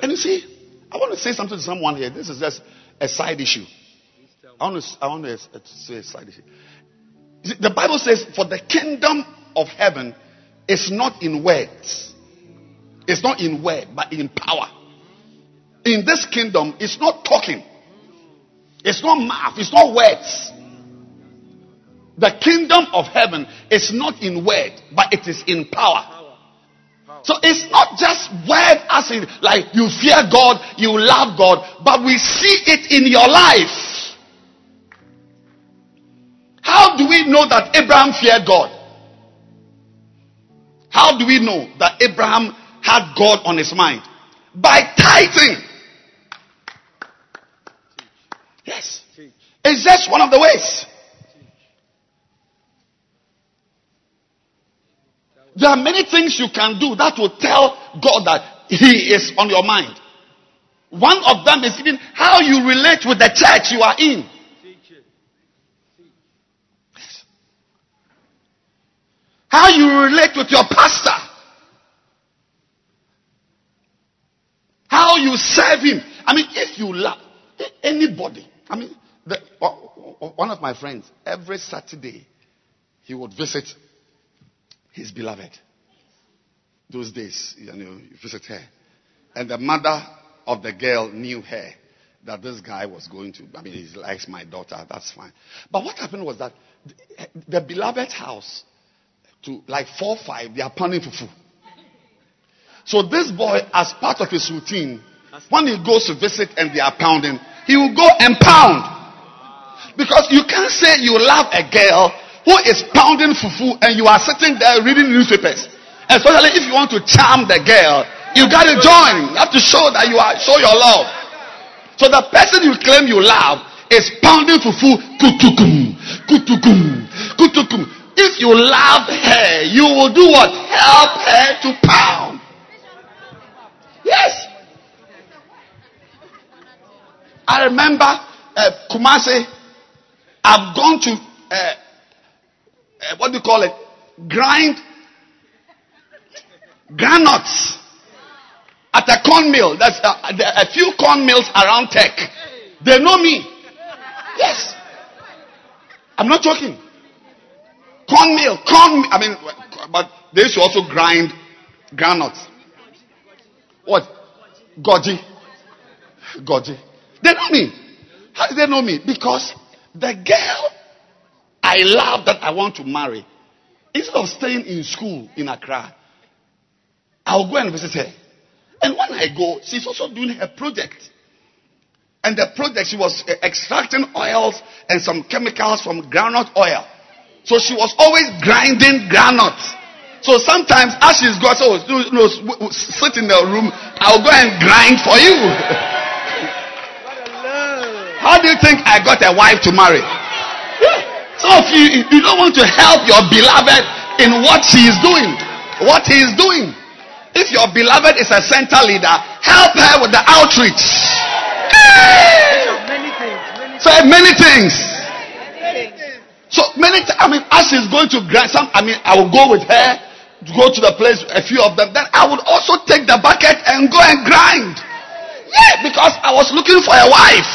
And you see, I want to say something to someone here. This is just a side issue. I want to, I want to say a side issue. The Bible says, For the kingdom of heaven is not in words, it's not in word, but in power. In this kingdom, it's not talking, it's not mouth, it's not words. The kingdom of heaven is not in word, but it is in power. So it's not just word as in like you fear God, you love God, but we see it in your life. How do we know that Abraham feared God? How do we know that Abraham had God on his mind? By tithing. Yes. It's just one of the ways. There are many things you can do that will tell God that He is on your mind. One of them is even how you relate with the church you are in. How you relate with your pastor. How you serve him. I mean, if you love anybody, I mean, the, one of my friends, every Saturday, he would visit his beloved. Those days, you know, you visit her. And the mother of the girl knew her that this guy was going to, I mean, he likes my daughter, that's fine. But what happened was that the, the beloved house, to like four, five, they are pounding fufu. So this boy, as part of his routine, when he goes to visit and they are pounding, he will go and pound. Because you can't say you love a girl who is pounding fufu and you are sitting there reading newspapers. Especially if you want to charm the girl, you gotta join. You have to show that you are, show your love. So the person you claim you love is pounding fufu, kutukum, kutukum, kutukum. If you love her, you will do what? Help her to pound. Yes. I remember uh, Kumasi. I've gone to uh, uh, what do you call it? Grind granuts at a corn mill. That's uh, a few corn mills around Tech. They know me. Yes. I'm not joking. Corn mill, corn. I mean, but they used to also grind granuts. What? Goji. Goji. They know me. How do they know me? Because the girl I love that I want to marry, instead of staying in school in Accra, I'll go and visit her. And when I go, she's also doing her project. And the project, she was uh, extracting oils and some chemicals from groundnut oil. So she was always grinding groundnut. So sometimes as she's going, so you know, sit in the room, I'll go and grind for you. How do you think I got a wife to marry? Some of you, you don't want to help your beloved in what she is doing, what he is doing. If your beloved is a center leader, help her with the outreach. Many things. Many Say many things. So many times, I mean, as she's going to grind some, I mean, I will go with her go to the place, a few of them. Then I would also take the bucket and go and grind. Yeah, because I was looking for a wife.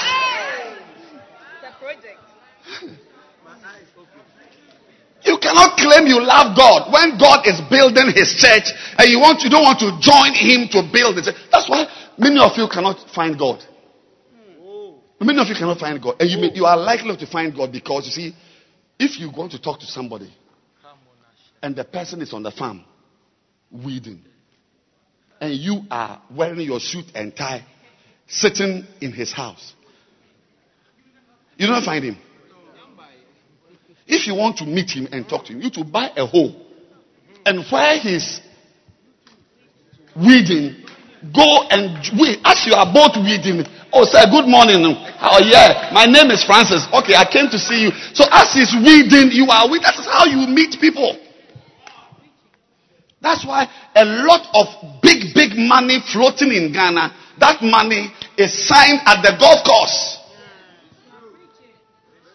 You cannot claim you love God when God is building his church and you want you don't want to join him to build it. That's why many of you cannot find God. Many of you cannot find God. And you, may, you are likely to find God because you see, if you want to talk to somebody and the person is on the farm weeding and you are wearing your suit and tie sitting in his house, you don't find him. If you want to meet him and talk to him, you to buy a hoe. And while he's weeding, go and weed. As you are both weeding, oh, sir, good morning. Oh, yeah, my name is Francis. Okay, I came to see you. So as he's weeding, you are with. That is how you meet people. That's why a lot of big, big money floating in Ghana, that money is signed at the golf course.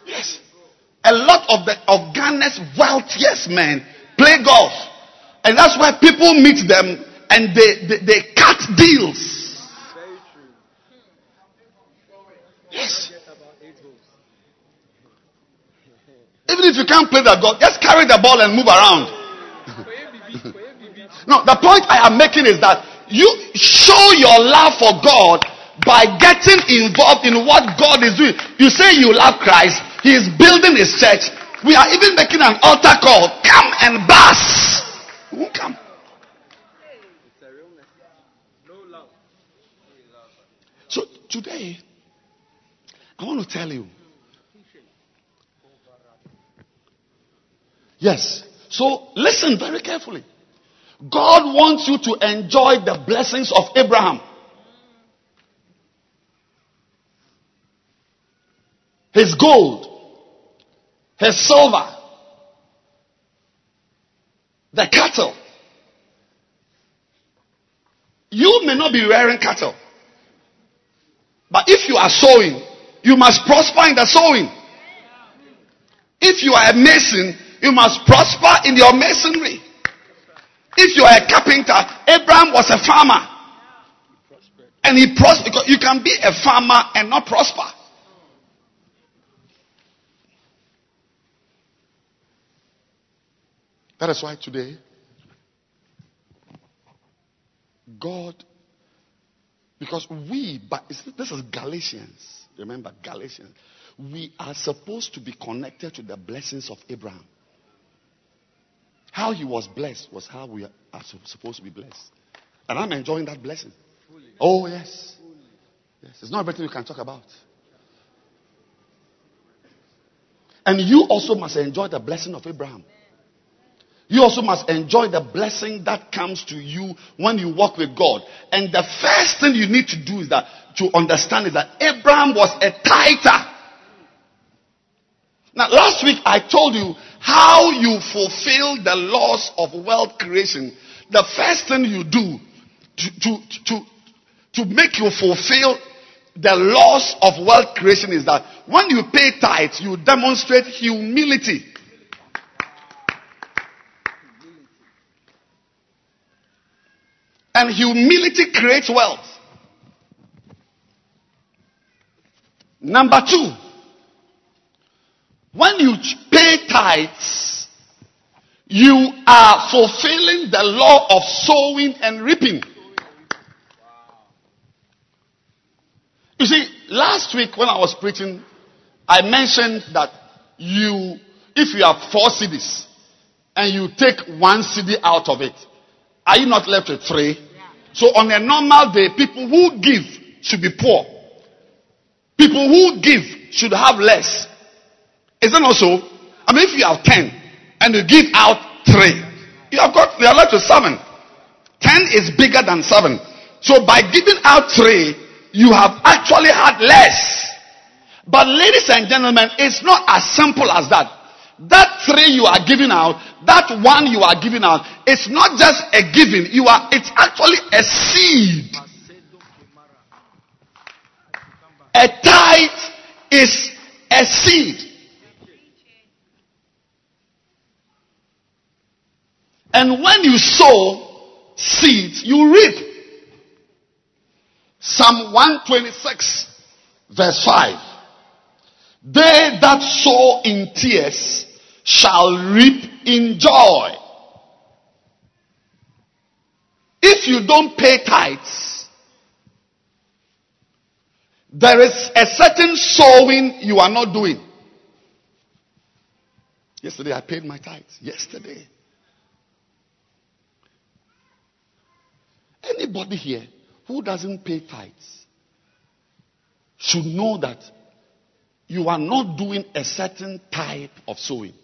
Yes. A lot of the of Ghana's wealthiest men play golf. And that's why people meet them and they, they, they cut deals. Yes. Even if you can't play that golf, just carry the ball and move around. no, the point I am making is that you show your love for God by getting involved in what God is doing. You say you love Christ, He is building His church. We are even making an altar call. Come and bless. Who come? So today, I want to tell you. Yes. So listen very carefully. God wants you to enjoy the blessings of Abraham. His gold, his silver, the cattle. You may not be rearing cattle. But if you are sowing, you must prosper in the sowing. If you are a mason, You must prosper in your masonry. If you are a carpenter, Abraham was a farmer. And he prospered because you can be a farmer and not prosper. That is why today, God, because we, but this is Galatians. Remember, Galatians. We are supposed to be connected to the blessings of Abraham. How he was blessed was how we are supposed to be blessed. And I'm enjoying that blessing. Oh, yes. Yes. It's not everything you can talk about. And you also must enjoy the blessing of Abraham. You also must enjoy the blessing that comes to you when you walk with God. And the first thing you need to do is that to understand is that Abraham was a tither. Now, last week I told you how you fulfill the laws of wealth creation. The first thing you do to, to, to, to make you fulfill the laws of wealth creation is that when you pay tithes, you demonstrate humility. And humility creates wealth. Number two, when you pay tithes, you are fulfilling the law of sowing and reaping. You see, last week when I was preaching, I mentioned that you, if you have four cedis and you take one cedi out of it, are you not left with three? So on a normal day, people who give should be poor. People who give should have less. Is that not so? I mean, if you have 10 and you give out 3, you have got, you are left with 7. 10 is bigger than 7. So by giving out 3, you have actually had less. But ladies and gentlemen, it's not as simple as that. That three you are giving out, that one you are giving out, it's not just a giving. You are, it's actually a seed. A tithe is a seed. And when you sow seeds, you reap. Psalm 126, verse 5. They that sow in tears shall reap in joy. If you don't pay tithes, there is a certain sowing you are not doing. Yesterday I paid my tithes. Yesterday. Anybody here who doesn't pay tithes should know that you are not doing a certain type of sowing.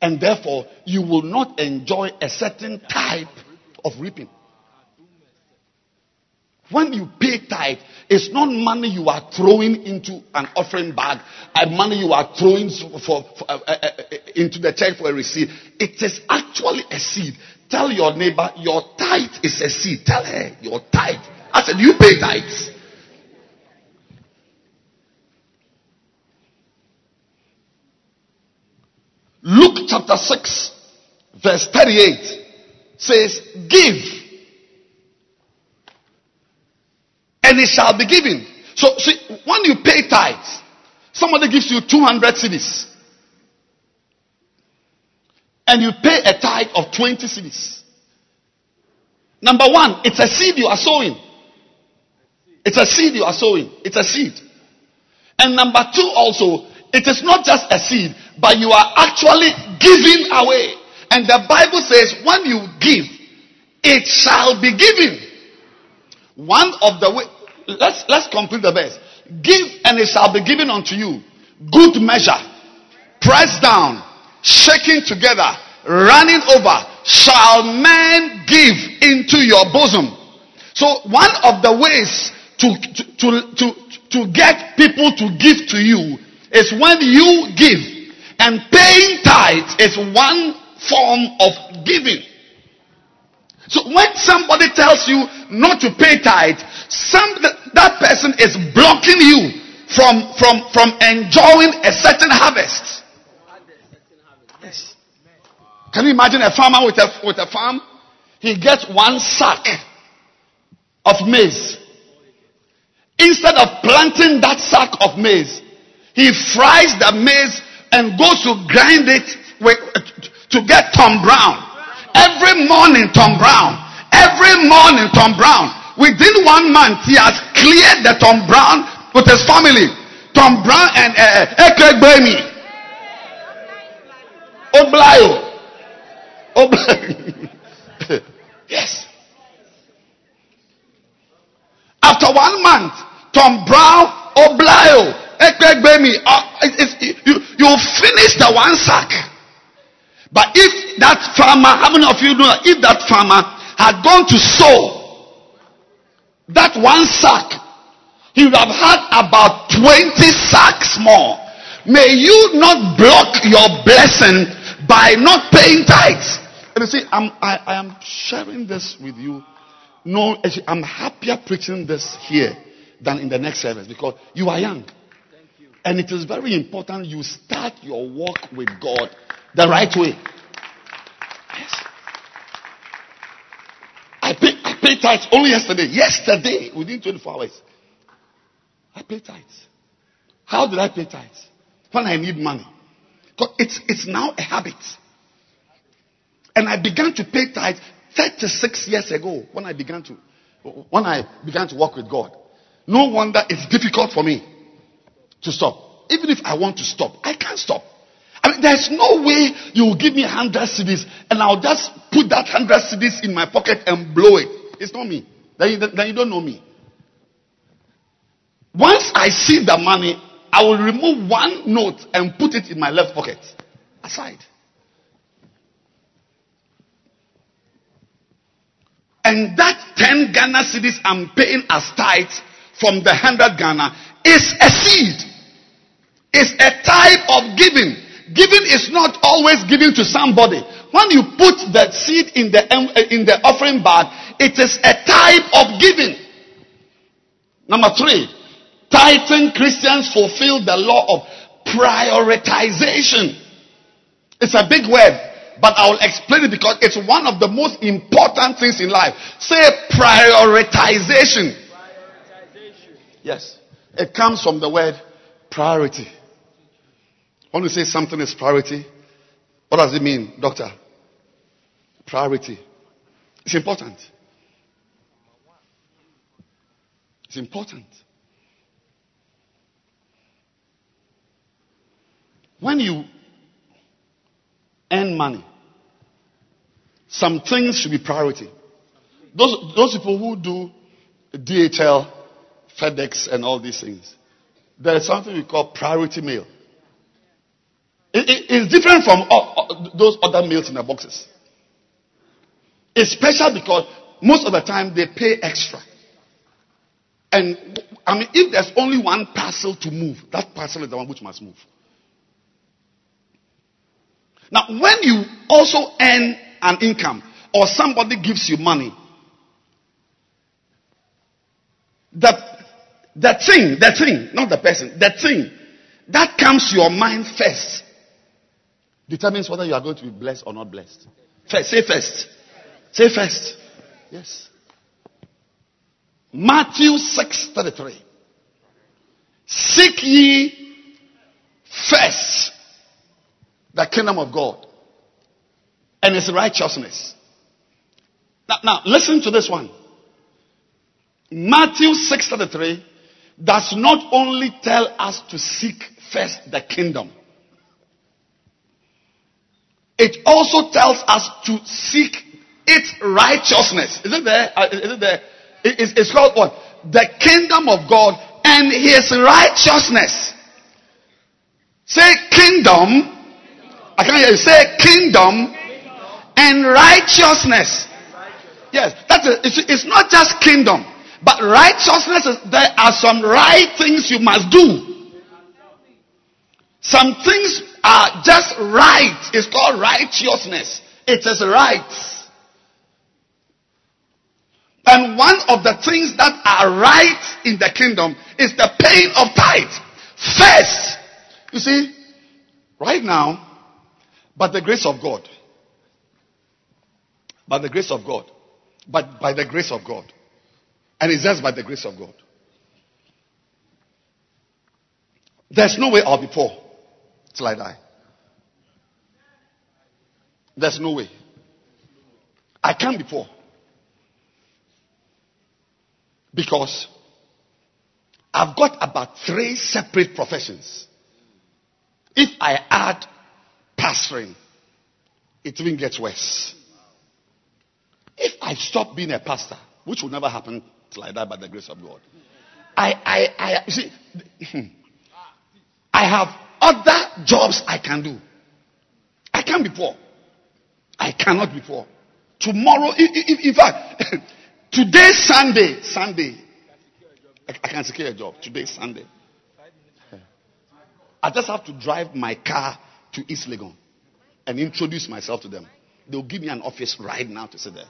And therefore, you will not enjoy a certain type of reaping. When you pay tithe, it's not money you are throwing into an offering bag, and money you are throwing for, for uh, uh, uh, into the church for a receipt. It is actually a seed. Tell your neighbor, your tithe is a seed. Tell her, your tithe. I said, you pay tithes. Luke chapter 6, verse 38 says, Give, and it shall be given. So, see, when you pay tithes, somebody gives you 200 cedis, and you pay a tithe of 20 cedis. Number one, it's a seed you are sowing. It's a seed you are sowing. It's a seed. And number two, also, it is not just a seed, but you are actually giving away. And the Bible says, when you give, it shall be given. One of the way, let's, let's complete the verse. Give and it shall be given unto you. Good measure, pressed down, shaking together, running over, shall men give into your bosom. So one of the ways to, to, to, to, to get people to give to you is when you give. And paying tithes is one form of giving. So when somebody tells you not to pay tithe, some, that person is blocking you from, from, from enjoying a certain harvest. Can you imagine a farmer with a, with a farm? He gets one sack of maize. Instead of planting that sack of maize, he fries the maize and goes to grind it with, to get Tom Brown. Every morning, Tom Brown. Every morning, Tom Brown. Within one month, he has cleared the Tom Brown with his family. Tom Brown and uh, Eke Gbemi. Oblayo. Oblayo. yes. After one month, Tom Brown, Oblayo, Ekpegbemi, uh, you, you finish the one sack. But if that farmer, how many of you know if that farmer had gone to sow that one sack, he would have had about 20 sacks more. May you not block your blessing by not paying tithes. And you see, I'm, I, I am sharing this with you. No, I'm happier preaching this here than in the next service because you are young. And it is very important you start your walk with God the right way. Yes. I paid, I paid tithes only yesterday. Yesterday, within 24 hours. I pay tithes. How did I pay tithes? When I need money. Because it's, it's now a habit. And I began to pay tithes 36 years ago when I began to when I began to work with God. No wonder it's difficult for me to stop. Even if I want to stop, I can't stop. I mean, there's no way you will give me 100 cedis and I'll just put that 100 cedis in my pocket and blow it. It's not me. Then you, then you don't know me. Once I see the money, I will remove one note and put it in my left pocket. Aside. And that 10 Ghana cedis I'm paying as tithe from the 100 Ghana is a seed. It's a type of giving. Giving is not always giving to somebody. When you put the seed in the, eh, in the offering bag, it is a type of giving. Number three, tithing Christians fulfill the law of prioritization. It's a big word, but I will explain it because it's one of the most important things in life. Say prioritization. Yes. It comes from the word priority. When we say something is priority, what does it mean, doctor? Priority. It's important. It's important. When you earn money, some things should be priority. Those, those people who do DHL, FedEx, and all these things, there is something we call priority mail. It, it, it's different from all, those other mails in the boxes. It's special because most of the time they pay extra. And I mean, if there's only one parcel to move, that parcel is the one which must move. Now, when you also earn an income or somebody gives you money, the, the thing, the thing, not the person, the thing that comes to your mind first determines whether you are going to be blessed or not blessed. First, say first. Say first. Yes. Matthew 6 33. Seek ye first the kingdom of God and his righteousness. Now, now listen to this one. Matthew 6:33 does not only tell us to seek first the kingdom, it also tells us to seek its righteousness. Is it there? Uh, it there? It's, it's called what? The kingdom of God and his righteousness. Say kingdom. I can't hear you. Say kingdom and righteousness. Yes, that's it. It's, it's not just kingdom, but righteousness. Is, there are some right things you must do. Some things are just right. It's called righteousness. It is right. And one of the things that are right in the kingdom is the paying of tithe. First, you see, right now, by the grace of God, By the grace of God. But by the grace of God. And it's just by the grace of God. There's no way I'll be poor till I die. There's no way. I can't be poor. Because I've got about three separate professions. If I add pastoring, it even gets worse. If I stop being a pastor, which will never happen I die by the grace of God, I, I, I, see, hmm, I have other jobs I can do. I can't be poor. I cannot be poor. Tomorrow, in fact, today Sunday, Sunday, I, I can secure a job. Today Sunday. I just have to drive my car to East Legon and introduce myself to them. They'll give me an office right now to sit there.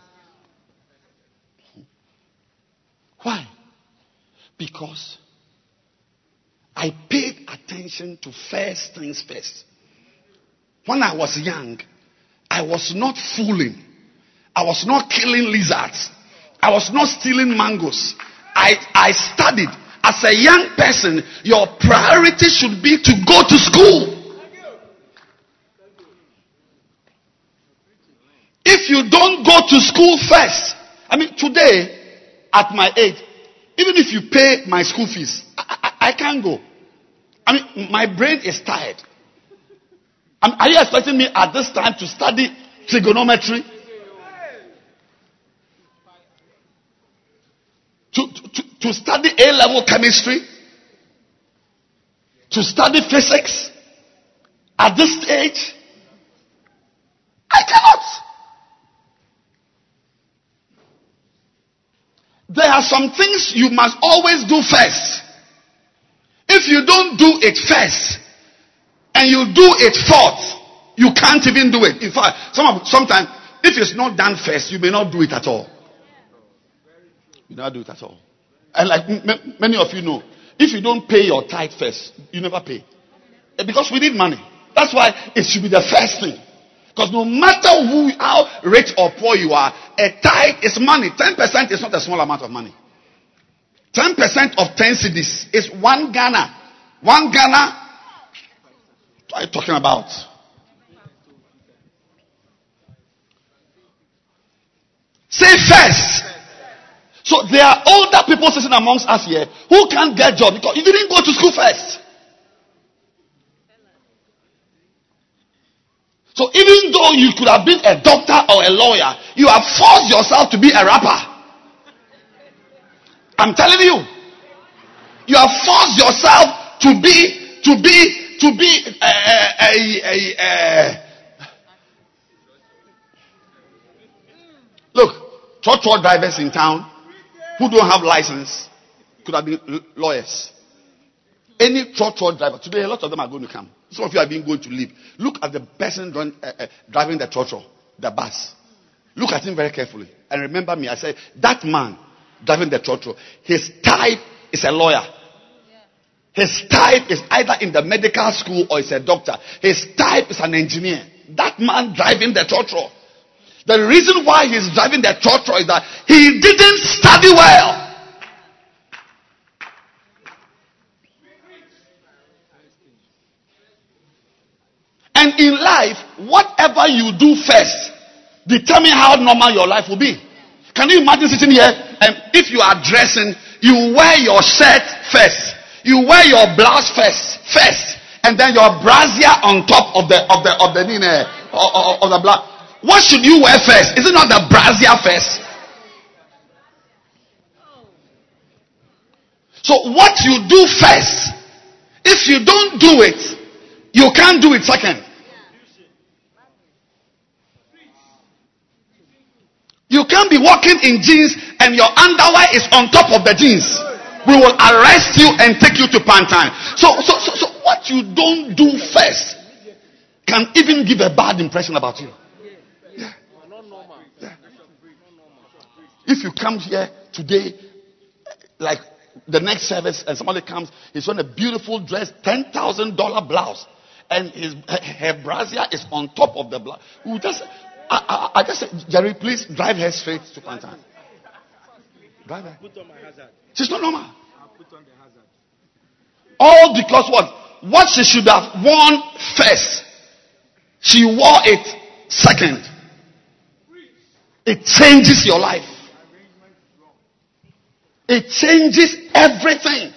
Why? Because I paid attention to first things first. When I was young, I was not fooling. I was not killing lizards. I was not stealing mangoes. I, I studied. As a young person, your priority should be to go to school. If you don't go to school first, I mean, today, at my age, even if you pay my school fees, I, I, I can't go. I mean, my brain is tired. I mean, are you expecting me at this time to study trigonometry? To, to, to study A level chemistry? To study physics? At this stage? I cannot. There are some things you must always do first. If you don't do it first and you do it fourth, you can't even do it. In fact, some sometimes if it's not done first, you may not do it at all. You never do it at all. And like m- many of you know, if you don't pay your tithe first, you never pay. Eh, Because we need money. That's why it should be the first thing. Because no matter who, how rich or poor you are, a tithe is money. 10% is not a small amount of money. 10% of 10 cedis is one Ghana. One Ghana. What are you talking about? Say first. So there are older people sitting amongst us here who can't get job because you didn't go to school first. So even though you could have been a doctor or a lawyer, you have forced yourself to be a rapper. I'm telling you. You have forced yourself to be, to be, to be a, a, a, Look, truck drivers in town who don't have license could have been lawyers. Any truck truck driver today, a lot of them are going to come. Some of you are being going to leave. Look at the person driving, uh, uh, driving the truck truck, the bus. Look at him very carefully and remember me. I said that man driving the truck truck, his type is a lawyer. His type is either in the medical school or is a doctor. His type is an engineer. That man driving the truck. The reason why he's driving the truck is that he didn't study well. In life, whatever you do first determine how normal your life will be. Can you imagine sitting here and if you are dressing, you wear your shirt first, you wear your blouse first, first, and then your brassiere on top of the of the of the eh, of, of the blouse. What should you wear first? Is it not the brassiere first? So what you do first, if you don't do it, you can't do it second. You can't be walking in jeans and your underwear is on top of the jeans. We will arrest you and take you to Pantang. So, so, so, so what you don't do first can even give a bad impression about you. Yeah. Yeah. If you come here today, like the next service, and somebody comes, he's wearing a beautiful dress, ten thousand dollar blouse, and his her brassiere is on top of the blouse. Just I, I, I just said, Jerry, please drive her straight to Pantang. Drive her. Put on my hazard. She's not normal. I'll put on the hazard. All because what? What she should have worn first, she wore it second. It changes your life. It changes everything.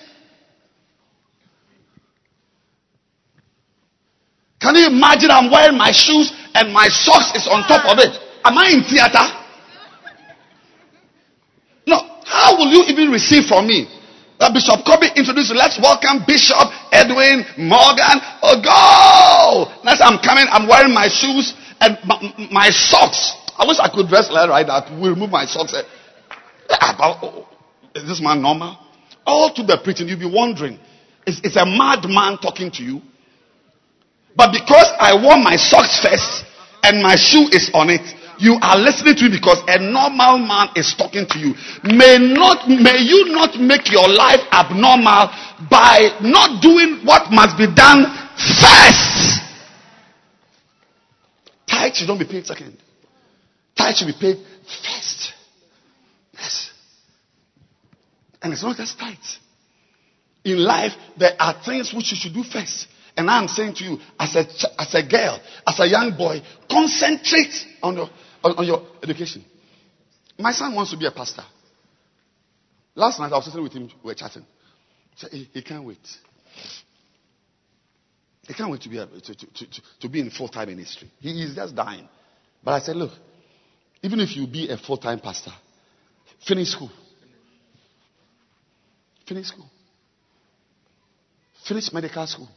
Can you imagine I'm wearing my shoes and my socks is on top of it? Am I in theater? No. How will you even receive from me? Uh, Bishop Kobe introduced you. Let's welcome Bishop Edwin Morgan. Oh, go! Next I'm coming, I'm wearing my shoes and my, my socks. I wish I could dress like that. We remove my socks. Eh, about- oh, Is this man normal? All to the preaching, you'll be wondering, is, is a madman talking to you? But because I wore my socks first and my shoe is on it, you are listening to me because a normal man is talking to you. May not, may you not make your life abnormal by not doing what must be done first. Tithe should not be paid second. Tithe should be paid first. Yes. And it's not just tithe. In life, there are things which you should do first. And I'm saying to you, as a, ch- as a girl, as a young boy, concentrate on your, on, on your education. My son wants to be a pastor. Last night I was sitting with him, we were chatting. He he, can't wait. He can't wait to be, a, to, to, to, to- be in full-time ministry. He is just dying. But I said, look, even if you be a full-time pastor, finish school. Finish school. Finish medical school.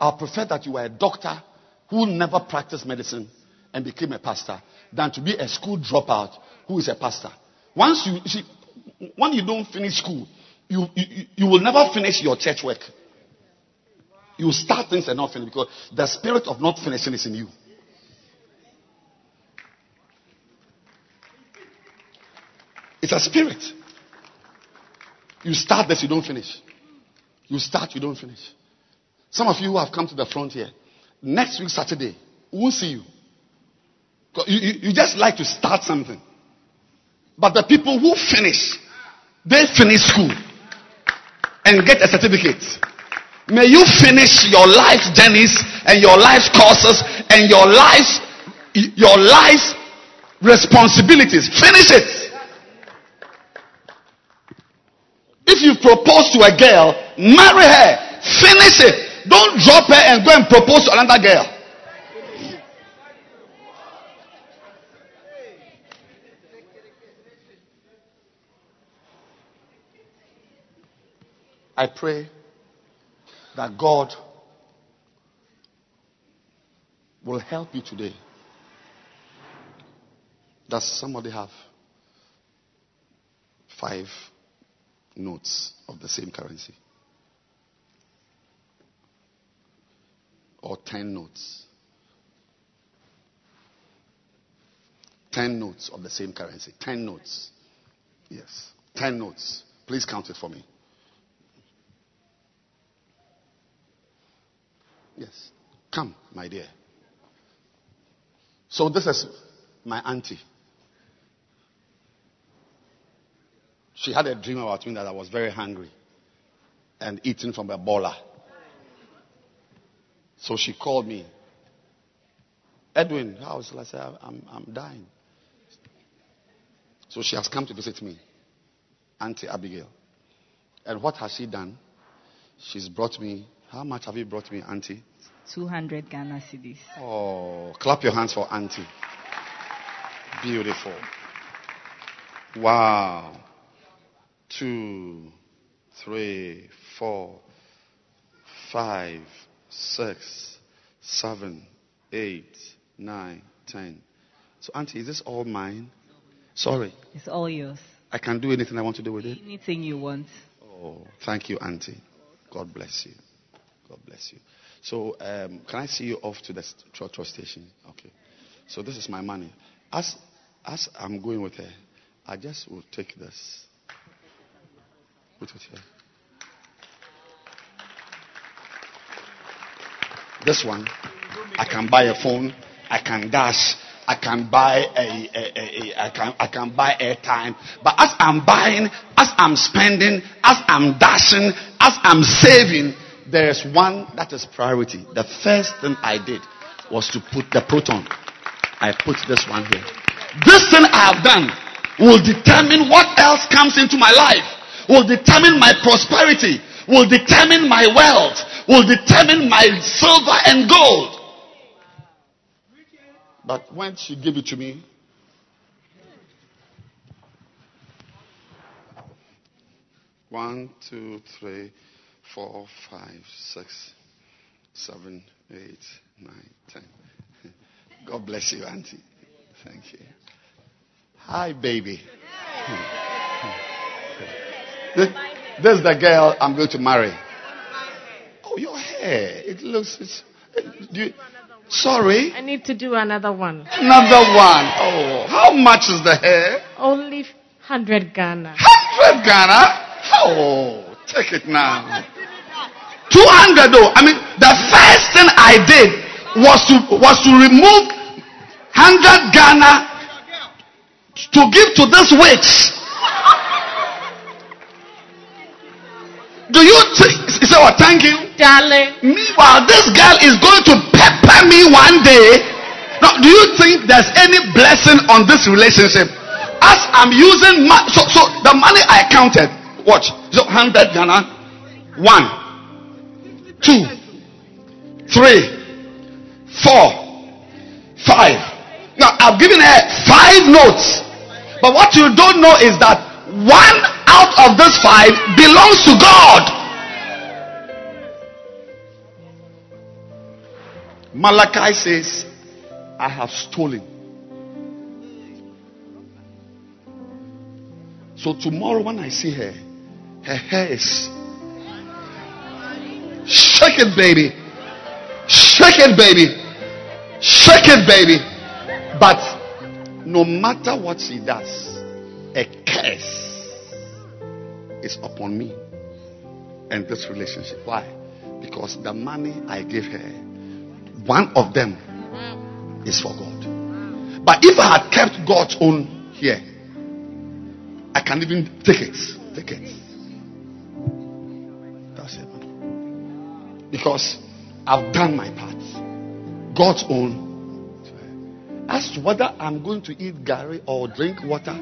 I prefer that you were a doctor who never practiced medicine and became a pastor than to be a school dropout who is a pastor. Once you, you see, when you don't finish school, you, you, you will never finish your church work. You start things and not finish because the spirit of not finishing is in you. It's a spirit. You start this, you don't finish. You start, you don't finish. Some of you who have come to the front here, next week Saturday, we won't see you. You, you, you just like to start something. But the people who finish, they finish school and get a certificate. May you finish your life journeys and your life courses and your life, your life responsibilities. Finish it. If you propose to a girl, marry her. Finish it. Don't drop her and go and propose to another girl. I pray that God will help you today. Does somebody have five notes of the same currency? Or ten notes? Ten notes of the same currency. Ten notes. Yes. Ten notes. Please count it for me. Yes. Come, my dear. So this is my auntie. She had a dream about me that I was very hungry and eating from a bola. So she called me. Edwin, how is it? I said, I'm, I'm dying. So she has come to visit me, Auntie Abigail. And what has she done? She's brought me, how much have you brought me, Auntie? 200 Ghana cedis. Oh, clap your hands for Auntie. Beautiful. Wow. Two, three, four, five, six, seven, eight, nine, ten. So, Auntie, is this all mine? Sorry, It's all yours. I can do anything I want to do with it. Anything you want. Oh, thank you, Auntie. God bless you. God bless you. So, um, can I see you off to the trotro station? Okay. So this is my money. As as I'm going with her, I just will take this. Put it here. This one, I can buy a phone. I can dash. I can buy a, I can I can buy airtime. But as I'm buying, as I'm spending, as I'm dashing, as I'm saving, there is one that is priority. The first thing I did was to put the proton. I put this one here. This thing I have done will determine what else comes into my life, will determine my prosperity, will determine my wealth, will determine my silver and gold. But when she gave it to me, one, two, three, four, five, six, seven, eight, nine, ten. God bless you, Auntie. Thank you. Hi, baby. This, this is the girl I'm going to marry. Oh, your hair. It looks. It's, you, sorry? I need to do another one. Another one. Oh, how much is the hair? Only 100 Ghana. 100 Ghana? Oh, take it now. 200 though. I mean, the first thing I did was to, was to remove 100 Ghana to give to this witch. Do you think, he said, oh, thank you. Darling, Meanwhile, this girl is going to pepper me one day. Now, do you think there's any blessing on this relationship? As I'm using my, so, so the money I counted, watch, so 100 Ghana, one, two, three, four, five. Now, I've given her five notes. But what you don't know is that one out of those five belongs to God. Malachi says, I have stolen. So tomorrow when I see her, her hair is. Shake it, baby. Shake it, baby. Shake it, baby. But no matter what she does, a curse is upon me and this relationship. Why? Because the money I gave her, one of them is for God. But if I had kept God's own here, I can even take it. Take it. That's it. Because I've done my part. God's own. As to whether I'm going to eat gari or drink water,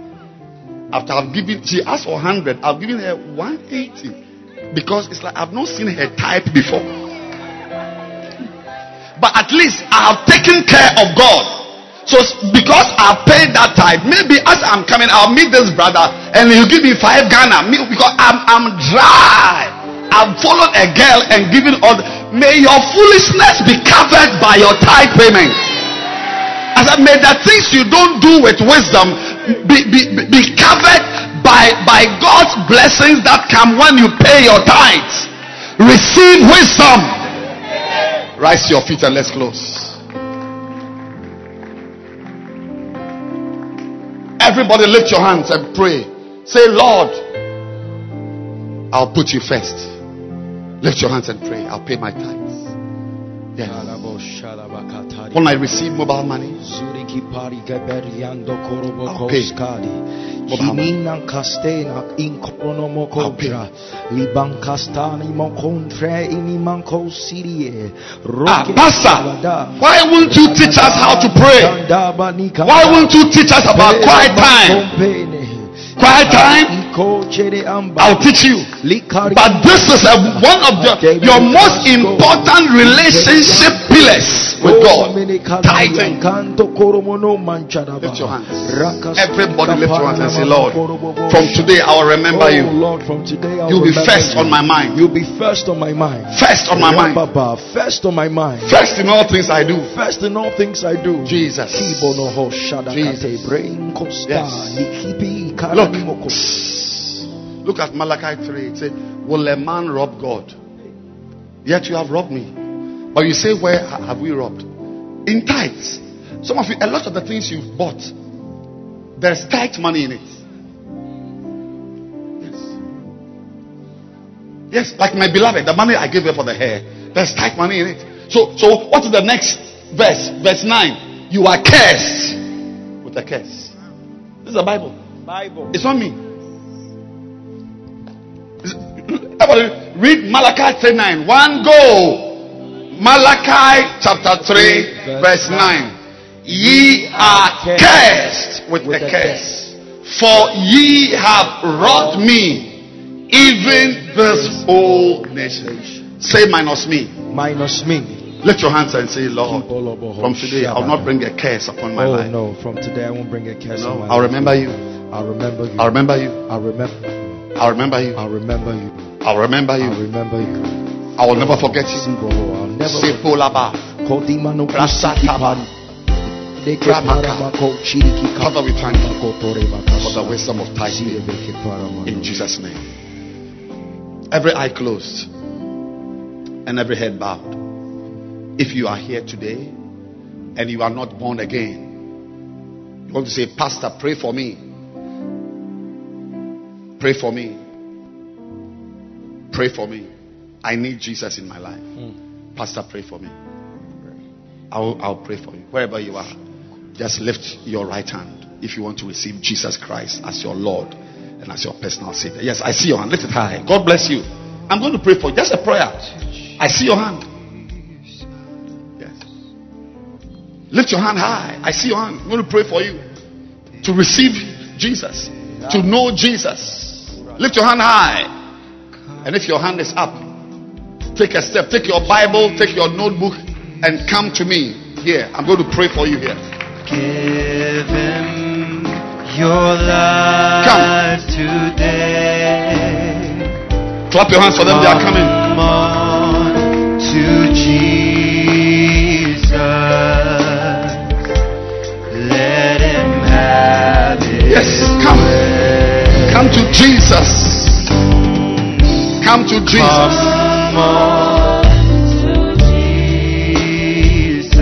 after I've given, she asked for 100, I've given her 180. Because it's like I've not seen her type before. But at least I have taken care of God. So because I've paid that tithe, maybe as I'm coming, I'll meet this brother and he'll give me five Ghana. Because I'm, I'm dry. I've followed a girl and given all. May your foolishness be covered by your tithe payment. As I may the things you don't do with wisdom be, be, be- be covered by, by God's blessings that come when you pay your tithes. Receive wisdom. Rise to your feet and let's close. Everybody lift your hands and pray. Say, Lord, I'll put you first. Lift your hands and pray. I'll pay my tithes. Yes. When I receive mobile money, Zuriki pari geberiando korobo I'll pay. koskadi. Mobile money. Kastena in korono I'll pay. mokodra. Liban kastani mokontre inimanko sirie. Ah, Pastor, why won't you teach us how to pray? Why won't you teach us about quiet time? Quiet time? I'll teach you. But this is a, one of the, your most important relationship pillars with God. Tithing. Lift your hands. Everybody lift your hands and say, Lord, from today I will remember Oh, you. Lord, from today I You'll be first on my mind. You'll be first on my mind. First on my mind. Papa, first on my mind. First in all things I do. First in all things I do. Jesus. Kibonoho shadakate Jesus. brain kosta Yes. nikipi Look. Look at Malachi 3. It says, Will a man rob God? Yet you have robbed me. But you say, Where have we robbed? In tithes. Some of you, a lot of the things you've bought, there's tithe money in it. Yes. Yes, like my beloved, the money I gave her for the hair, there's tight money in it. So, so what is the next verse? Verse 9. you are cursed with a curse. This is the Bible. Bible. It's not me. Read Malachi 3 9. One go. Malachi chapter 3, verse 9. Ye are cursed with a curse, for ye have wrought me, even this whole nation. Say minus me. Minus me. Lift your hands and say, Lord, from today I'll not bring a curse upon my Oh life. no, from today I won't bring a curse No, I'll remember you. I'll remember you. I'll remember you. I'll remember. I'll remember you. I'll remember you. I'll remember you. I'll remember you. I will never forget you. Sibo, Sepolaba. Rasataba. Deke Ramaka. paramako chiriki Father, we thank you kapako tore bakasa. for the wisdom of tithing. In Jesus' name. Every eye closed and every head bowed. If you are here today and you are not born again, you want to say, Pastor, pray for me. Pray for me. Pray for me. I need Jesus in my life. Hmm. Pastor, pray for me. I'll, I'll pray for you. Wherever you are, just lift your right hand if you want to receive Jesus Christ as your Lord and as your personal Savior. Yes, I see your hand. Lift it high. God bless you. I'm going to pray for you. Just a prayer. I see your hand. Yes. Lift your hand high. I see your hand. I'm going to pray for you to receive Jesus, to know Jesus. Lift your hand high. And if your hand is up, take a step. Take your Bible, take your notebook, and come to me here. I'm going to pray for you here. Give him your life today. Clap your hands for them. They are coming. Come on to Jesus. Let him have it. Yes, come. Come to Jesus. Come to Jesus. To Jesus.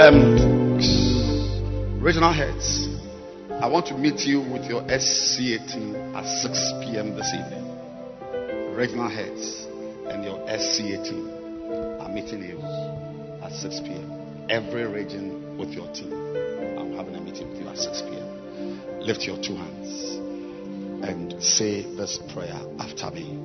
Um, regional heads, I want to meet you with your SCA team at 6 p.m. this evening. Regional heads and your SCA team are meeting you at 6 p.m. Every region with your team. I'm having a meeting with you at 6 p.m. Lift your two hands and say this prayer after me.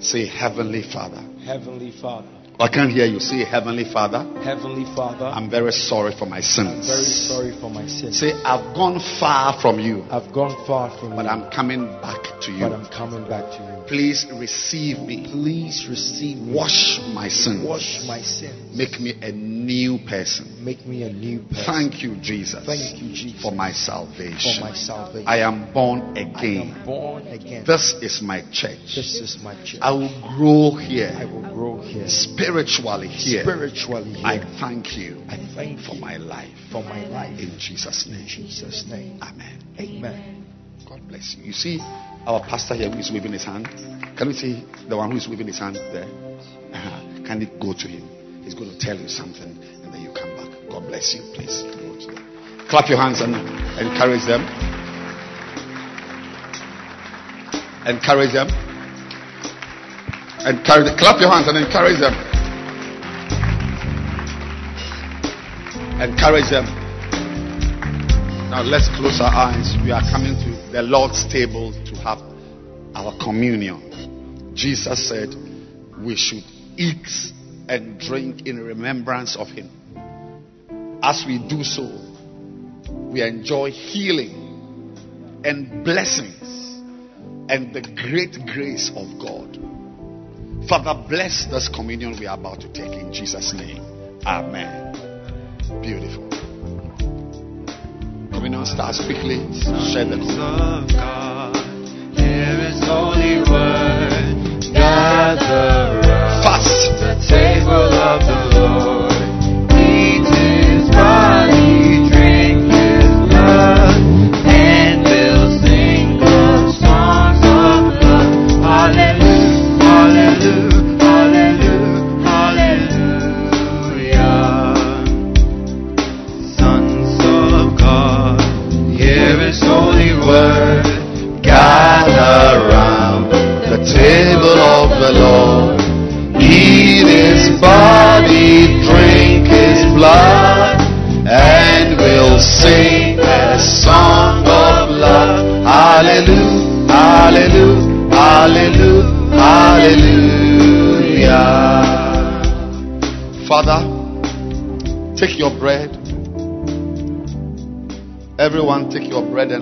Say, Heavenly Father. Heavenly Father. I can't hear you. Say, Heavenly Father. Heavenly Father. I'm very sorry for my sins. very sorry for my sins. Say, I've gone far from you, I've gone far from but you, I'm coming back to you. but. I'm coming back to you. Please receive me. Please receive me. Wash my sins. Wash my sins. Make me a new person. Make me a new person. Thank you, Jesus, Thank you, Jesus, for my for salvation. my salvation. I am born I again. am born again. This is my church. This is my church. I will grow I here will grow here. spiritually here. Spiritually here. I thank you I thank for you my life. for my life. In Jesus' In name. Jesus' name. Amen. Amen. God bless you. You see our pastor here who is waving his hand? Can we see the one who is waving his hand there? Uh-huh. Can it go to him? He's going to tell you something God bless you. Please. Clap your hands and encourage them. Encourage them. Encourage them. Clap your hands and encourage them. Encourage them. Now let's close our eyes. We are coming to the Lord's table to have our communion. Jesus said we should eat and drink in remembrance of Him. As we do so, we enjoy healing and blessings and the great grace of God. Father, bless this communion we are about to take in Jesus' name. Amen. Beautiful. Communion starts quickly. Share the communion. of God. Here is holy word. Gather round Fast. the table of the Lord.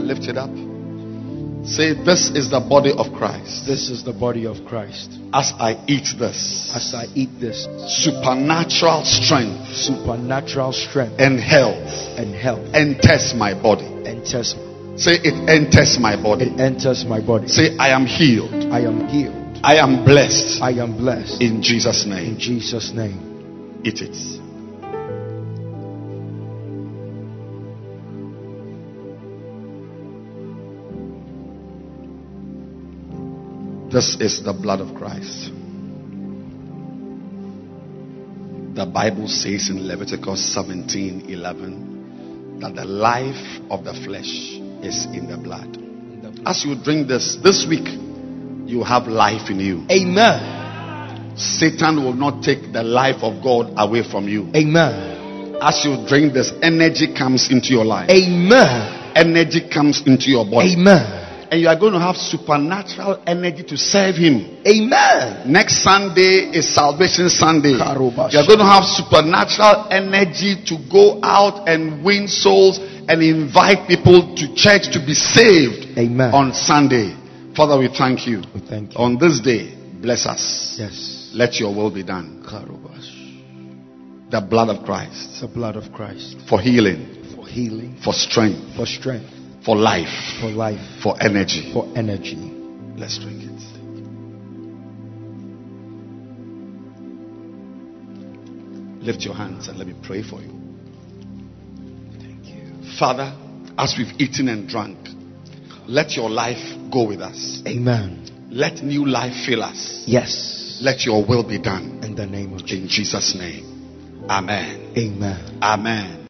Lift it up. Say, This is the body of Christ. This is the body of Christ. As I eat this, As I eat this, supernatural strength supernatural strength and health and health enters my body. enters, Say, It enters my body. it enters my body. Say, I am healed. I am healed. I am blessed. I am blessed. In Jesus' name. In. Jesus' name. Eat it. This is the blood of Christ. The Bible says in Leviticus 17 11 that the life of the flesh is in the blood. As you drink this, this week, you have life in you. Amen. Satan will not take the life of God away from you. Amen. As you drink this, energy comes into your life. Amen. Energy comes into your body. Amen. And you are going to have supernatural energy to serve Him. Amen. Next Sunday is Salvation Sunday. You are going to have supernatural energy to go out and win souls and invite people to church to be saved Amen. on Sunday. Father, we thank you. We thank you. On this day, bless us. Yes. Let your will be done. Karobash. The blood of Christ The blood of Christ for healing, for healing, for strength, for strength, for life, for life, for energy. for energy. Let's drink it. Lift your hands and let me pray for you. Thank you. Father, as we've eaten and drunk, let your life go with us. Amen. Let new life fill us. Yes. Let your will be done. In the name of Jesus. In Jesus' name. Amen. Amen. Amen.